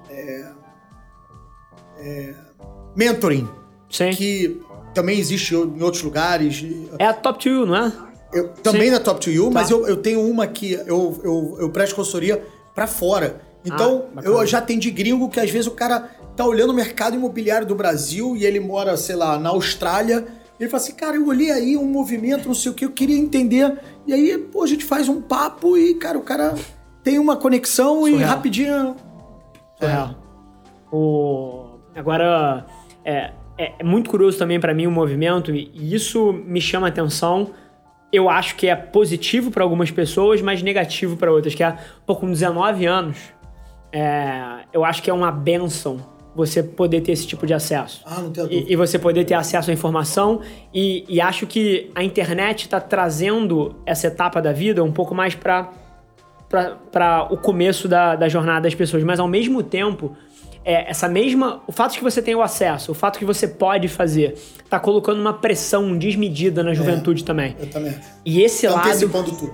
Speaker 2: é, é, mentoring,
Speaker 1: Sim.
Speaker 2: que também existe em outros lugares.
Speaker 1: É a top 2, não é?
Speaker 2: Eu, também
Speaker 1: Sim.
Speaker 2: na Top to You,
Speaker 1: Tá.
Speaker 2: mas eu, eu tenho uma que eu, eu, eu presto consultoria pra fora. Então,
Speaker 1: Ah,
Speaker 2: eu já atendi gringo que às vezes o cara tá olhando o mercado imobiliário do Brasil e ele mora, sei lá, na Austrália. E ele fala assim, cara, eu olhei aí um movimento, não sei o que, eu queria entender. E aí, pô, a gente faz um papo e, cara, o cara tem uma conexão e
Speaker 1: Surreal.
Speaker 2: rapidinho.
Speaker 1: Surreal. O... Agora, é, é, é muito curioso também pra mim o movimento, e e isso me chama a atenção. Eu acho que é positivo pra algumas pessoas, mas negativo pra outras. Que é, pô, com 19 anos, é, eu acho que é uma benção você poder ter esse tipo de acesso.
Speaker 2: Ah, não tenho dúvida.
Speaker 1: E, e você poder ter acesso à informação. E, e acho que a internet está trazendo essa etapa da vida um pouco mais para o começo da, da jornada das pessoas. Mas ao mesmo tempo, é, essa mesma. O fato de que você tem o acesso, o fato que você pode fazer, tá colocando uma pressão desmedida na juventude também.
Speaker 2: Eu também.
Speaker 1: E esse
Speaker 2: Tá
Speaker 1: lado.
Speaker 2: antecipando tudo.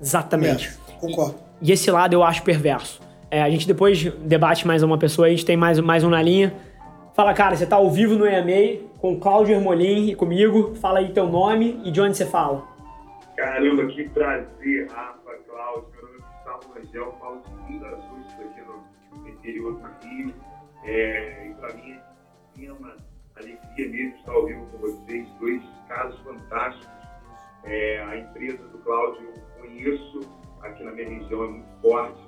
Speaker 1: Exatamente.
Speaker 2: É, concordo.
Speaker 1: e esse lado eu acho perverso. É, a gente depois debate mais uma pessoa, a gente tem mais, mais um na linha. Fala, cara, você tá ao vivo no EMA com o Cláudio Hermolin e comigo. Fala aí teu nome e de onde você fala.
Speaker 4: Caramba, que prazer, Rafa, Cláudio. Meu nome é Gustavo Rangel, falo de das Ostras, aqui no interior do Rio. É, e para mim é uma alegria mesmo estar ao vivo com vocês. Dois casos fantásticos. É, a empresa do Cláudio eu conheço aqui na minha região, é muito forte.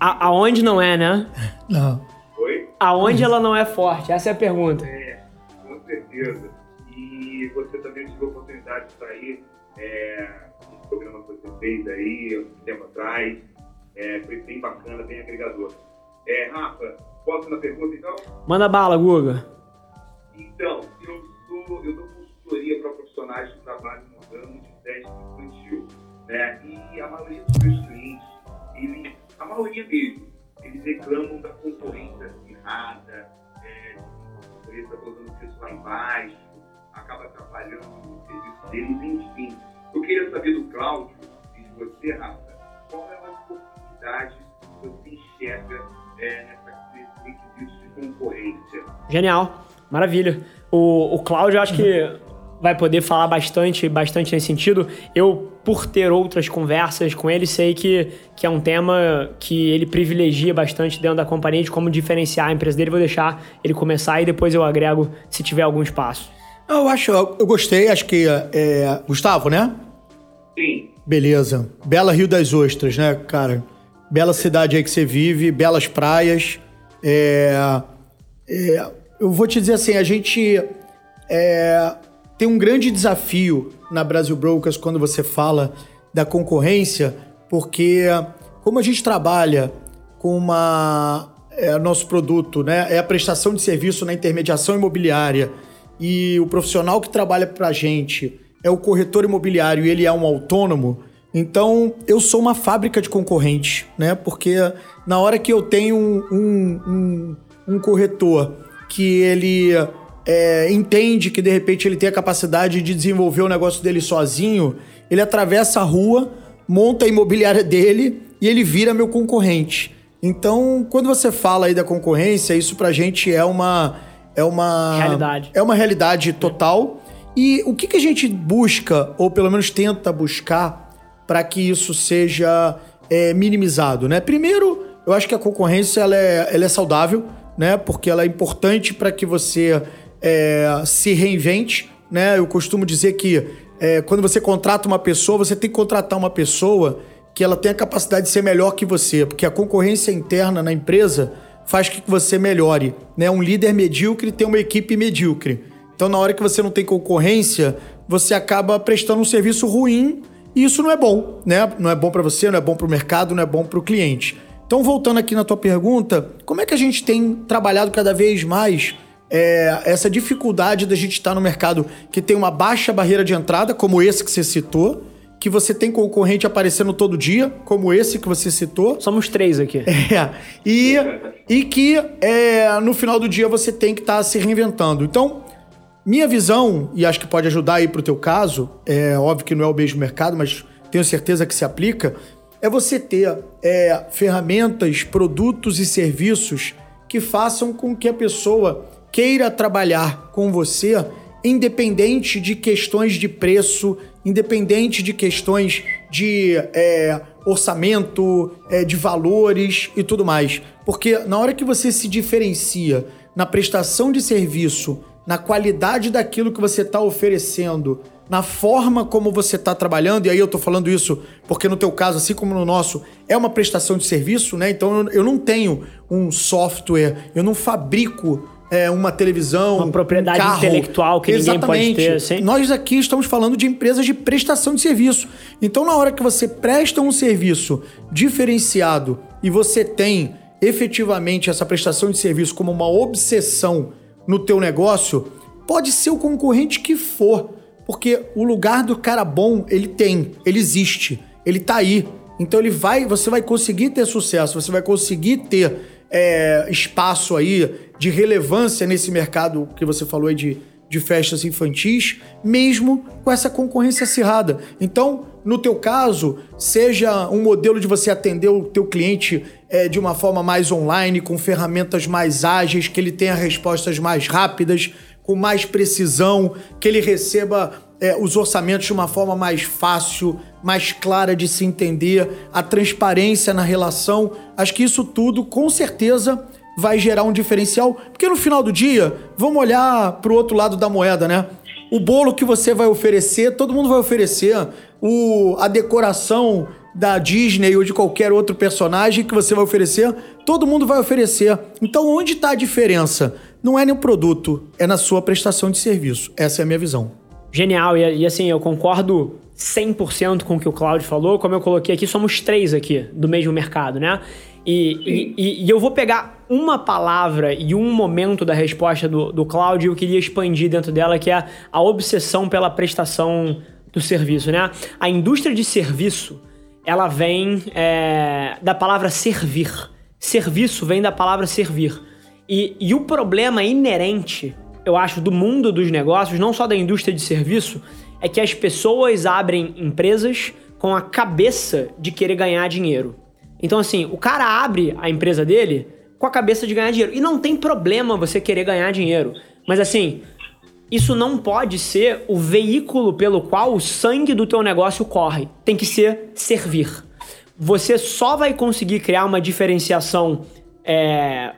Speaker 1: A, aonde não é, né?
Speaker 2: Não.
Speaker 4: Oi?
Speaker 1: Aonde ela não é forte? Essa é a pergunta.
Speaker 4: É, com certeza. E você também tive a oportunidade de sair é, no programa que você fez aí, um tempo atrás. É, foi bem bacana, bem agregador. É, Rafa, posso na pergunta então?
Speaker 1: Manda bala, Guga.
Speaker 4: Então, eu sou, eu dou consultoria para profissionais que trabalham no ramo de teste infantil. Né? E a maioria dos meus clientes, eles, a maioria mesmo, eles reclamam da concorrência acirrada, é, concorrência colocando preço lá embaixo, acaba atrapalhando o serviço deles, enfim. Eu queria saber do Cláudio e de você, Rafa, qual é a oportunidade que você enxerga é, nessa, requisito de concorrência?
Speaker 1: Genial, maravilha. O, o Cláudio, acho que vai poder falar bastante, bastante nesse sentido. Eu, por ter outras conversas com ele, sei que, que é um tema que ele privilegia bastante dentro da companhia de como diferenciar a empresa dele. Vou deixar ele começar e depois eu agrego se tiver algum espaço.
Speaker 2: Eu acho, eu gostei, acho que é, Gustavo, né?
Speaker 4: Sim.
Speaker 2: Beleza. Bela Rio das Ostras, né, cara? Bela cidade aí que você vive, belas praias. É, é, eu vou te dizer assim, a gente é, tem um grande desafio na Brasil Brokers quando você fala da concorrência, porque como a gente trabalha com uma é, nosso produto, né, é a prestação de serviço na intermediação imobiliária e o profissional que trabalha para a gente é o corretor imobiliário e ele é um autônomo, então eu sou uma fábrica de concorrente, né? Porque na hora que eu tenho um, um, um, um corretor que ele é, entende que de repente ele tem a capacidade de desenvolver o negócio dele sozinho, ele atravessa a rua, monta a imobiliária dele e ele vira meu concorrente. Então, quando você fala aí da concorrência, isso pra gente é uma é uma
Speaker 1: realidade.
Speaker 2: É uma realidade total. E o que, que a gente busca, ou pelo menos tenta buscar, para que isso seja é, minimizado, né? Primeiro, eu acho que a concorrência ela é, ela é saudável, né? Porque ela é importante para que você é, se reinvente, né? Eu costumo dizer que é, quando você contrata uma pessoa, você tem que contratar uma pessoa que ela tenha a capacidade de ser melhor que você, porque a concorrência interna na empresa faz que você melhore, né? Um líder medíocre tem uma equipe medíocre. Então, na hora que você não tem concorrência, você acaba prestando um serviço ruim e isso não é bom, né? Não é bom para você, não é bom para o mercado, não é bom para o cliente. Então, voltando aqui na tua pergunta, como é que a gente tem trabalhado cada vez mais é, essa dificuldade da gente estar no mercado que tem uma baixa barreira de entrada, como esse que você citou, que você tem concorrente aparecendo todo dia, como esse que você citou.
Speaker 1: Somos três aqui.
Speaker 2: É, e, e que é, no final do dia você tem que estar se reinventando. Então, minha visão, e acho que pode ajudar aí para o teu caso, é óbvio que não é o mesmo mercado, mas tenho certeza que se aplica, é você ter é, ferramentas, produtos e serviços que façam com que a pessoa queira trabalhar com você, independente de questões de preço, independente de questões de é, orçamento, é, de valores e tudo mais. Porque na hora que você se diferencia na prestação de serviço, na qualidade daquilo que você está oferecendo, na forma como você está trabalhando, e aí eu estou falando isso porque no teu caso, assim como no nosso, é uma prestação de serviço, né? Então eu não tenho um software, eu não fabrico é, uma televisão,
Speaker 1: uma propriedade
Speaker 2: um carro.
Speaker 1: intelectual que
Speaker 2: Exatamente.
Speaker 1: ninguém pode ter. Sim.
Speaker 2: Nós aqui estamos falando de empresas de prestação de serviço. Então, na hora que você presta um serviço diferenciado e você tem efetivamente essa prestação de serviço como uma obsessão no teu negócio, pode ser o concorrente que for, porque o lugar do cara bom ele tem, ele existe, ele tá aí. Então ele vai, você vai conseguir ter sucesso, você vai conseguir ter é, espaço aí de relevância nesse mercado que você falou aí de, de festas infantis, mesmo com essa concorrência acirrada. Então, no teu caso, seja um modelo de você atender o teu cliente é, de uma forma mais online, com ferramentas mais ágeis, que ele tenha respostas mais rápidas, com mais precisão, que ele receba é, os orçamentos de uma forma mais fácil, mais clara de se entender, a transparência na relação. Acho que isso tudo, com certeza, vai gerar um diferencial, porque no final do dia, vamos olhar para o outro lado da moeda, né? O bolo que você vai oferecer, todo mundo vai oferecer. O, a decoração da Disney ou de qualquer outro personagem que você vai oferecer, todo mundo vai oferecer. Então, onde está a diferença? Não é no produto, é na sua prestação de serviço. Essa é a minha visão.
Speaker 1: Genial, e, e assim, eu concordo 100% com o que o Claudio falou. Como eu coloquei aqui, somos três aqui do mesmo mercado, né? E, e, e, eu vou pegar uma palavra e um momento da resposta do, do Cláudio e eu queria expandir dentro dela, que é a obsessão pela prestação do serviço, né? A indústria de serviço, ela vem é, da palavra servir. Serviço vem da palavra servir. E, e o problema inerente, eu acho, do mundo dos negócios, não só da indústria de serviço, é que as pessoas abrem empresas com a cabeça de querer ganhar dinheiro. Então, assim, o cara abre a empresa dele com a cabeça de ganhar dinheiro. E não tem problema você querer ganhar dinheiro. Mas, assim, isso não pode ser o veículo pelo qual o sangue do teu negócio corre. Tem que ser servir. Você só vai conseguir criar uma diferenciação é,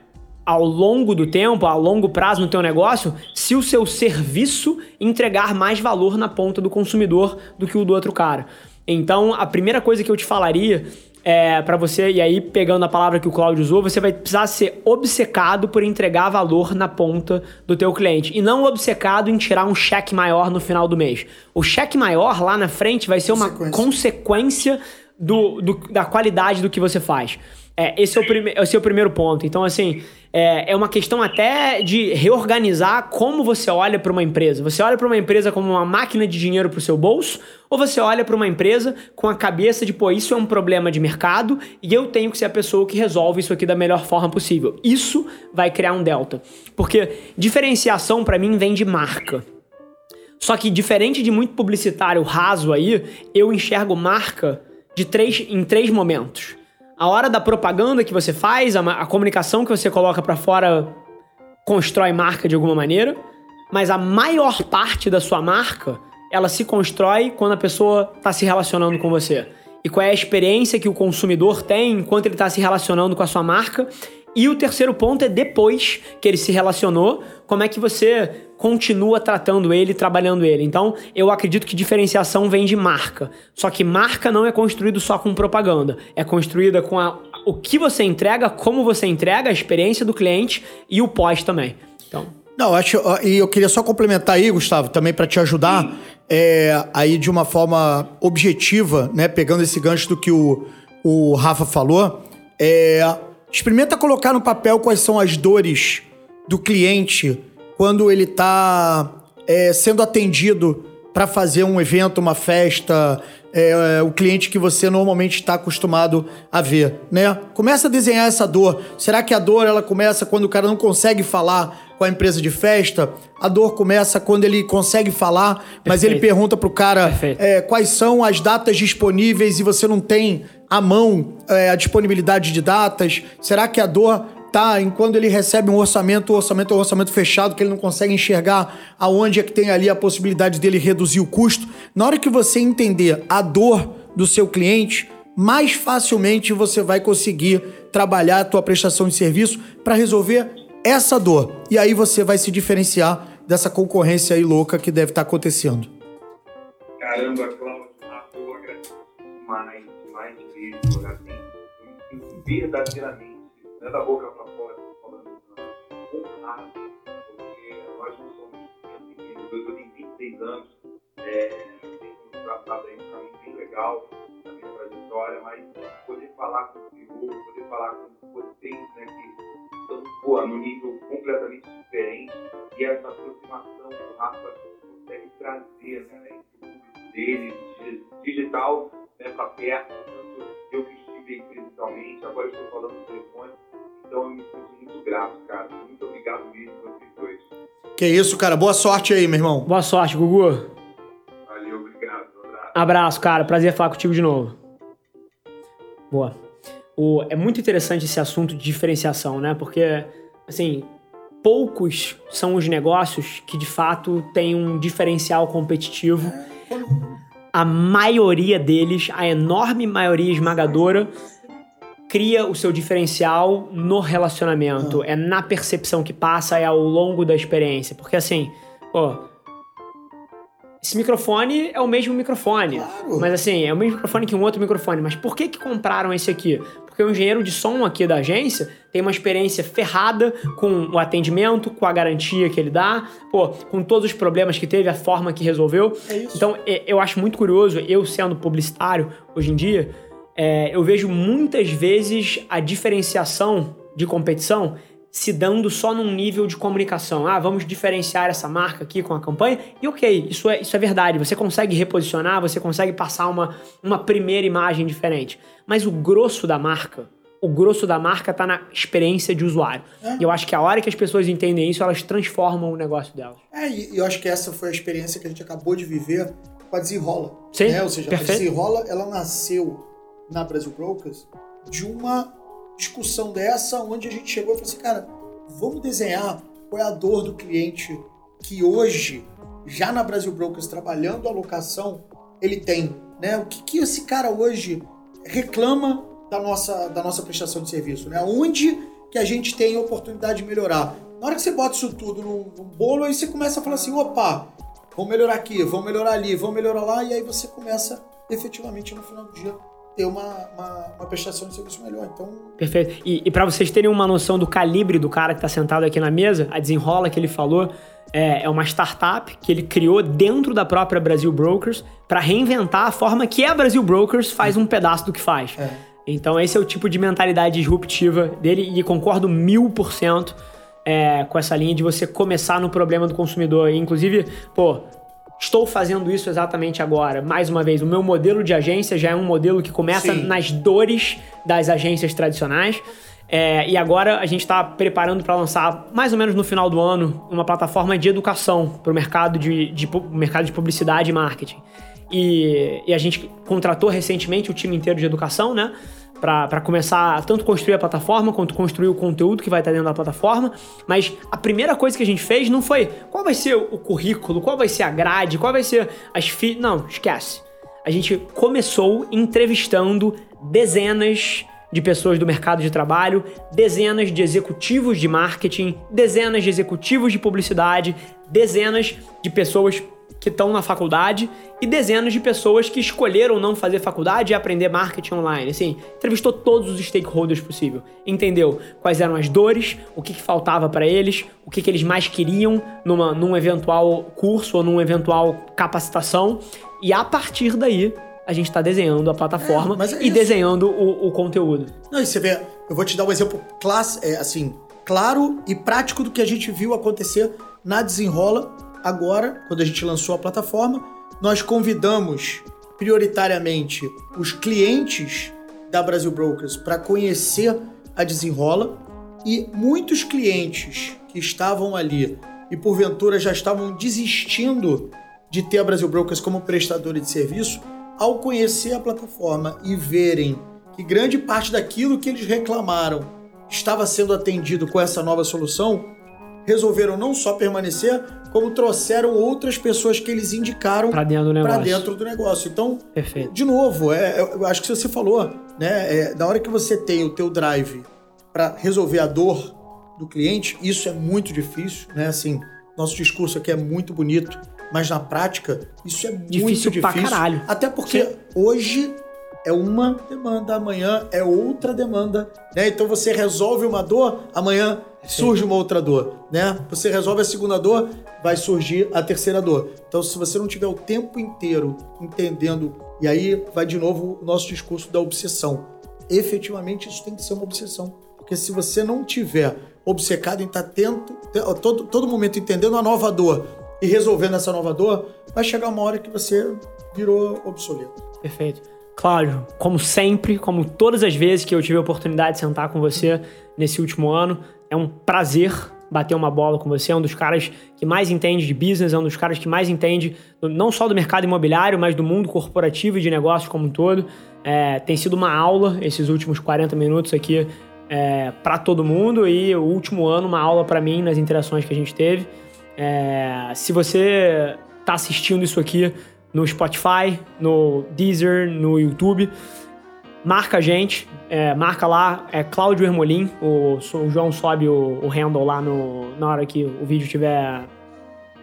Speaker 1: ao longo do tempo, a longo prazo no teu negócio, se o seu serviço entregar mais valor na ponta do consumidor do que o do outro cara. Então, a primeira coisa que eu te falaria é, para você, e aí pegando a palavra que o Claudio usou, você vai precisar ser obcecado por entregar valor na ponta do teu cliente e não obcecado em tirar um cheque maior no final do mês. O cheque maior lá na frente vai ser uma consequência, consequência do, do, da qualidade do que você faz. É, esse, é o prime esse é o primeiro ponto. Então, assim, é, é uma questão até de reorganizar como você olha para uma empresa. Você olha para uma empresa como uma máquina de dinheiro para o seu bolso, ou você olha para uma empresa com a cabeça de, pô, isso é um problema de mercado e eu tenho que ser a pessoa que resolve isso aqui da melhor forma possível. Isso vai criar um delta. Porque diferenciação para mim vem de marca. Só que diferente de muito publicitário raso aí, eu enxergo marca de três, em três momentos a hora da propaganda que você faz, a, a comunicação que você coloca para fora constrói marca de alguma maneira, mas a maior parte da sua marca, ela se constrói quando a pessoa está se relacionando com você. E qual é a experiência que o consumidor tem enquanto ele está se relacionando com a sua marca. E o terceiro ponto é depois que ele se relacionou, como é que você continua tratando ele, trabalhando ele. Então, eu acredito que diferenciação vem de marca. Só que marca não é construído só com propaganda, é construída com a, o que você entrega, como você entrega, a experiência do cliente e o pós também. Então,
Speaker 2: não, acho e eu queria só complementar aí, Gustavo, também para te ajudar é, aí de uma forma objetiva, né, pegando esse gancho do que o, o Rafa falou, é, experimenta colocar no papel quais são as dores do cliente quando ele está é, sendo atendido para fazer um evento, uma festa, é, o cliente que você normalmente está acostumado a ver, né? Começa a desenhar essa dor. Será que a dor ela começa quando o cara não consegue falar com a empresa de festa? A dor começa quando ele consegue falar, mas ele pergunta pro cara é, quais são as datas disponíveis e você não tem à mão é, a disponibilidade de datas. Será que a dor tá em quando ele recebe um orçamento, o orçamento é um orçamento fechado, que ele não consegue enxergar aonde é que tem ali a possibilidade dele reduzir o custo. Na hora que você entender a dor do seu cliente, mais facilmente você vai conseguir trabalhar a tua prestação de serviço para resolver essa dor. E aí você vai se diferenciar dessa concorrência aí louca que deve estar tá acontecendo.
Speaker 4: Caramba, Cláudio, eu agradeço verdadeiramente não é da boca para fora, falando honrado, porque nós não somos pequenos, eu tenho 26 anos, é, tenho tratado aí um caminho bem legal na minha trajetória, mas poder falar com o senhor, poder falar com vocês, né, que estão pô, num nível completamente diferente, e essa aproximação que o Rafa consegue trazer, né, entre o público dele, digital, né, para perto, tanto eu que estive presencialmente, agora estou falando no telefone, então eu me sinto muito grato, cara. Muito obrigado mesmo a vocês dois.
Speaker 2: Que isso, cara. Boa sorte aí, meu irmão.
Speaker 1: Boa sorte, Gugu.
Speaker 4: Valeu, obrigado. Um abraço.
Speaker 1: Abraço, cara. Prazer falar contigo de novo. Boa. O, é muito interessante esse assunto de diferenciação, né? Porque, assim, poucos são os negócios que de fato têm um diferencial competitivo. A maioria deles, a enorme maioria esmagadora, cria o seu diferencial no relacionamento. É na percepção que passa, é ao longo da experiência. Porque assim, pô. Esse microfone é o mesmo microfone.
Speaker 2: Claro.
Speaker 1: Mas assim, é o mesmo microfone que um outro microfone. Mas por que que compraram esse aqui? Porque o engenheiro de som aqui da agência tem uma experiência ferrada com o atendimento, com a garantia que ele dá, pô, com todos os problemas que teve, a forma que resolveu.
Speaker 2: É.
Speaker 1: Então, é- eu acho muito curioso, eu sendo publicitário hoje em dia, é, eu vejo muitas vezes a diferenciação de competição se dando só num nível de comunicação. Ah, vamos diferenciar essa marca aqui com a campanha. E ok, isso é, isso é verdade. Você consegue reposicionar, você consegue passar uma, uma primeira imagem diferente. Mas o grosso da marca, o grosso da marca tá na experiência de usuário. E eu acho que a hora que as pessoas entendem isso, elas transformam o negócio delas.
Speaker 2: É, e e eu acho que essa foi a experiência que a gente acabou de viver com a Desenrola.
Speaker 1: Sim,
Speaker 2: né? Ou seja,
Speaker 1: perfeito.
Speaker 2: a Desenrola, ela nasceu na Brasil Brokers de uma discussão dessa, onde a gente chegou e falou assim, cara, vamos desenhar qual é a dor do cliente que hoje, já na Brasil Brokers, trabalhando a locação, ele tem, né? O que, que esse cara hoje reclama da nossa, da nossa prestação de serviço, né? Onde que a gente tem oportunidade de melhorar? Na hora que você bota isso tudo num bolo, aí você começa a falar assim, opa, vamos melhorar aqui, vamos melhorar ali, vamos melhorar lá, e aí você começa efetivamente no final do dia ter uma, uma, uma prestação de serviço melhor. Então,
Speaker 1: Perfeito. E, e para vocês terem uma noção do calibre do cara que tá sentado aqui na mesa, a Desenrola que ele falou é, é uma startup que ele criou dentro da própria Brasil Brokers para reinventar a forma que a Brasil Brokers faz um pedaço do que faz.
Speaker 2: É.
Speaker 1: Então esse é o tipo de mentalidade disruptiva dele e concordo mil por cento é, com essa linha de você começar no problema do consumidor. E, inclusive, pô, estou fazendo isso exatamente agora. Mais uma vez, o meu modelo de agência já é um modelo que começa
Speaker 2: Sim.
Speaker 1: nas dores das agências tradicionais. É, e agora a gente está preparando para lançar, mais ou menos no final do ano, uma plataforma de educação para o mercado de, de, mercado de publicidade e marketing. E, e a gente contratou recentemente o time inteiro de educação, né? Para começar a tanto construir a plataforma quanto construir o conteúdo que vai estar dentro da plataforma. Mas a primeira coisa que a gente fez não foi qual vai ser o currículo, qual vai ser a grade, qual vai ser as fi... Não, esquece. A gente começou entrevistando dezenas de pessoas do mercado de trabalho, dezenas de executivos de marketing, dezenas de executivos de publicidade, dezenas de pessoas que estão na faculdade e dezenas de pessoas que escolheram não fazer faculdade e aprender marketing online. Assim, entrevistou todos os stakeholders possível, entendeu quais eram as dores, o que, que faltava para eles, o que, que eles mais queriam numa, num eventual curso ou num eventual capacitação e a partir daí a gente está desenhando a plataforma
Speaker 2: É, é
Speaker 1: e desenhando o, o conteúdo.
Speaker 2: Não, e você vê, eu vou te dar um exemplo classe, é, assim, claro e prático do que a gente viu acontecer na Desenrola agora, quando a gente lançou a plataforma. Nós convidamos prioritariamente os clientes da Brasil Brokers para conhecer a Desenrola e muitos clientes que estavam ali e porventura já estavam desistindo de ter a Brasil Brokers como prestadora de serviço, ao conhecer a plataforma e verem que grande parte daquilo que eles reclamaram estava sendo atendido com essa nova solução, resolveram não só permanecer, como trouxeram outras pessoas que eles indicaram
Speaker 1: Pra dentro
Speaker 2: para
Speaker 1: negócio.
Speaker 2: dentro do negócio. Então,
Speaker 1: Perfeito.
Speaker 2: de novo, é, eu acho que você falou, né? É, na hora que você tem o teu drive para resolver a dor do cliente, isso é muito difícil, né? Assim, nosso discurso aqui é muito bonito, mas na prática isso é
Speaker 1: Difícil
Speaker 2: muito
Speaker 1: pra
Speaker 2: difícil.
Speaker 1: caralho.
Speaker 2: Até porque hoje é uma demanda, amanhã é outra demanda, né? Então você resolve uma dor, amanhã surge uma outra dor, né? Você resolve a segunda dor, vai surgir a terceira dor. Então se você não tiver o tempo inteiro entendendo, e aí vai de novo o nosso discurso da obsessão. Efetivamente isso tem que ser uma obsessão, porque se você não tiver obcecado em estar atento, te- todo, todo momento entendendo a nova dor e resolvendo essa nova dor, vai chegar uma hora que você virou obsoleto.
Speaker 1: Perfeito. Cláudio, como sempre, como todas as vezes que eu tive a oportunidade de sentar com você nesse último ano, é um prazer bater uma bola com você. É um dos caras que mais entende de business, é um dos caras que mais entende não só do mercado imobiliário, mas do mundo corporativo e de negócios como um todo. É, tem sido uma aula esses últimos 40 minutos aqui é, para todo mundo e o último ano uma aula para mim nas interações que a gente teve. É, se você está assistindo isso aqui no Spotify, no Deezer, no YouTube, marca a gente, é, marca lá, é Cláudio Hermolin, o, o João sobe o, o, handle lá no, na hora que o vídeo estiver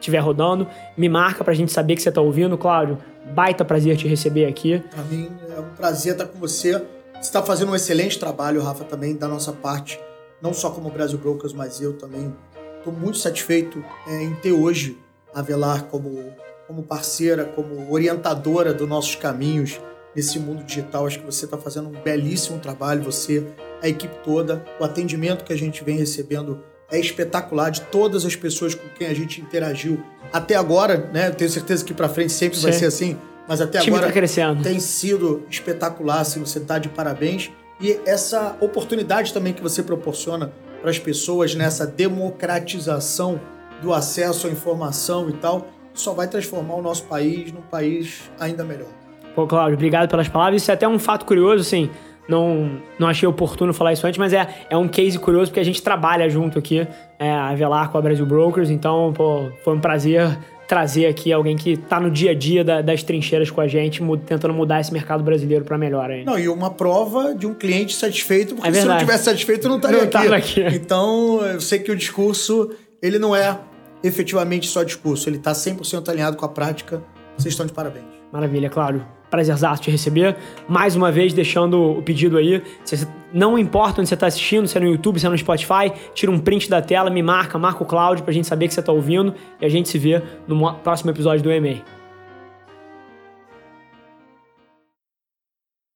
Speaker 1: tiver rodando, me marca pra gente saber que você tá ouvindo, Cláudio. Baita prazer te receber aqui.
Speaker 2: Pra mim é um prazer estar com você. Você está fazendo um excelente trabalho, Rafa, também da nossa parte, não só como Brasil Brokers, mas eu também estou muito satisfeito é, em ter hoje a Velar como, como parceira, como orientadora dos nossos caminhos nesse mundo digital. Acho que você está fazendo um belíssimo trabalho, você, a equipe toda, o atendimento que a gente vem recebendo é espetacular de todas as pessoas com quem a gente interagiu até agora, né? Eu tenho certeza que para frente sempre Sim. vai ser assim, mas até agora
Speaker 1: tá
Speaker 2: tem sido espetacular, assim, você está de parabéns. E essa oportunidade também que você proporciona para as pessoas nessa democratização do acesso à informação e tal, só vai transformar o nosso país num país ainda melhor.
Speaker 1: Pô, Cláudio, obrigado pelas palavras. Isso é até um fato curioso, assim. Não, não achei oportuno falar isso antes, mas é, é um case curioso porque a gente trabalha junto aqui, é, a Velar com a Brasil Brokers, então, pô, foi um prazer trazer aqui alguém que está no dia a dia da, das trincheiras com a gente, tentando mudar esse mercado brasileiro para melhor ainda.
Speaker 2: Não, e uma prova de um cliente satisfeito, porque é se não tivesse satisfeito, não estaria aqui. aqui. Então, eu sei que o discurso, ele não é efetivamente só discurso, ele está 100% alinhado com a prática. Vocês estão de parabéns.
Speaker 1: Maravilha, claro prazerzaço te receber. Mais uma vez, deixando o pedido aí. Se não importa onde você está assistindo, se é no YouTube, se é no Spotify, tira um print da tela, me marca, marca o Cláudio pra gente saber que você está ouvindo e a gente se vê no próximo episódio do EMA.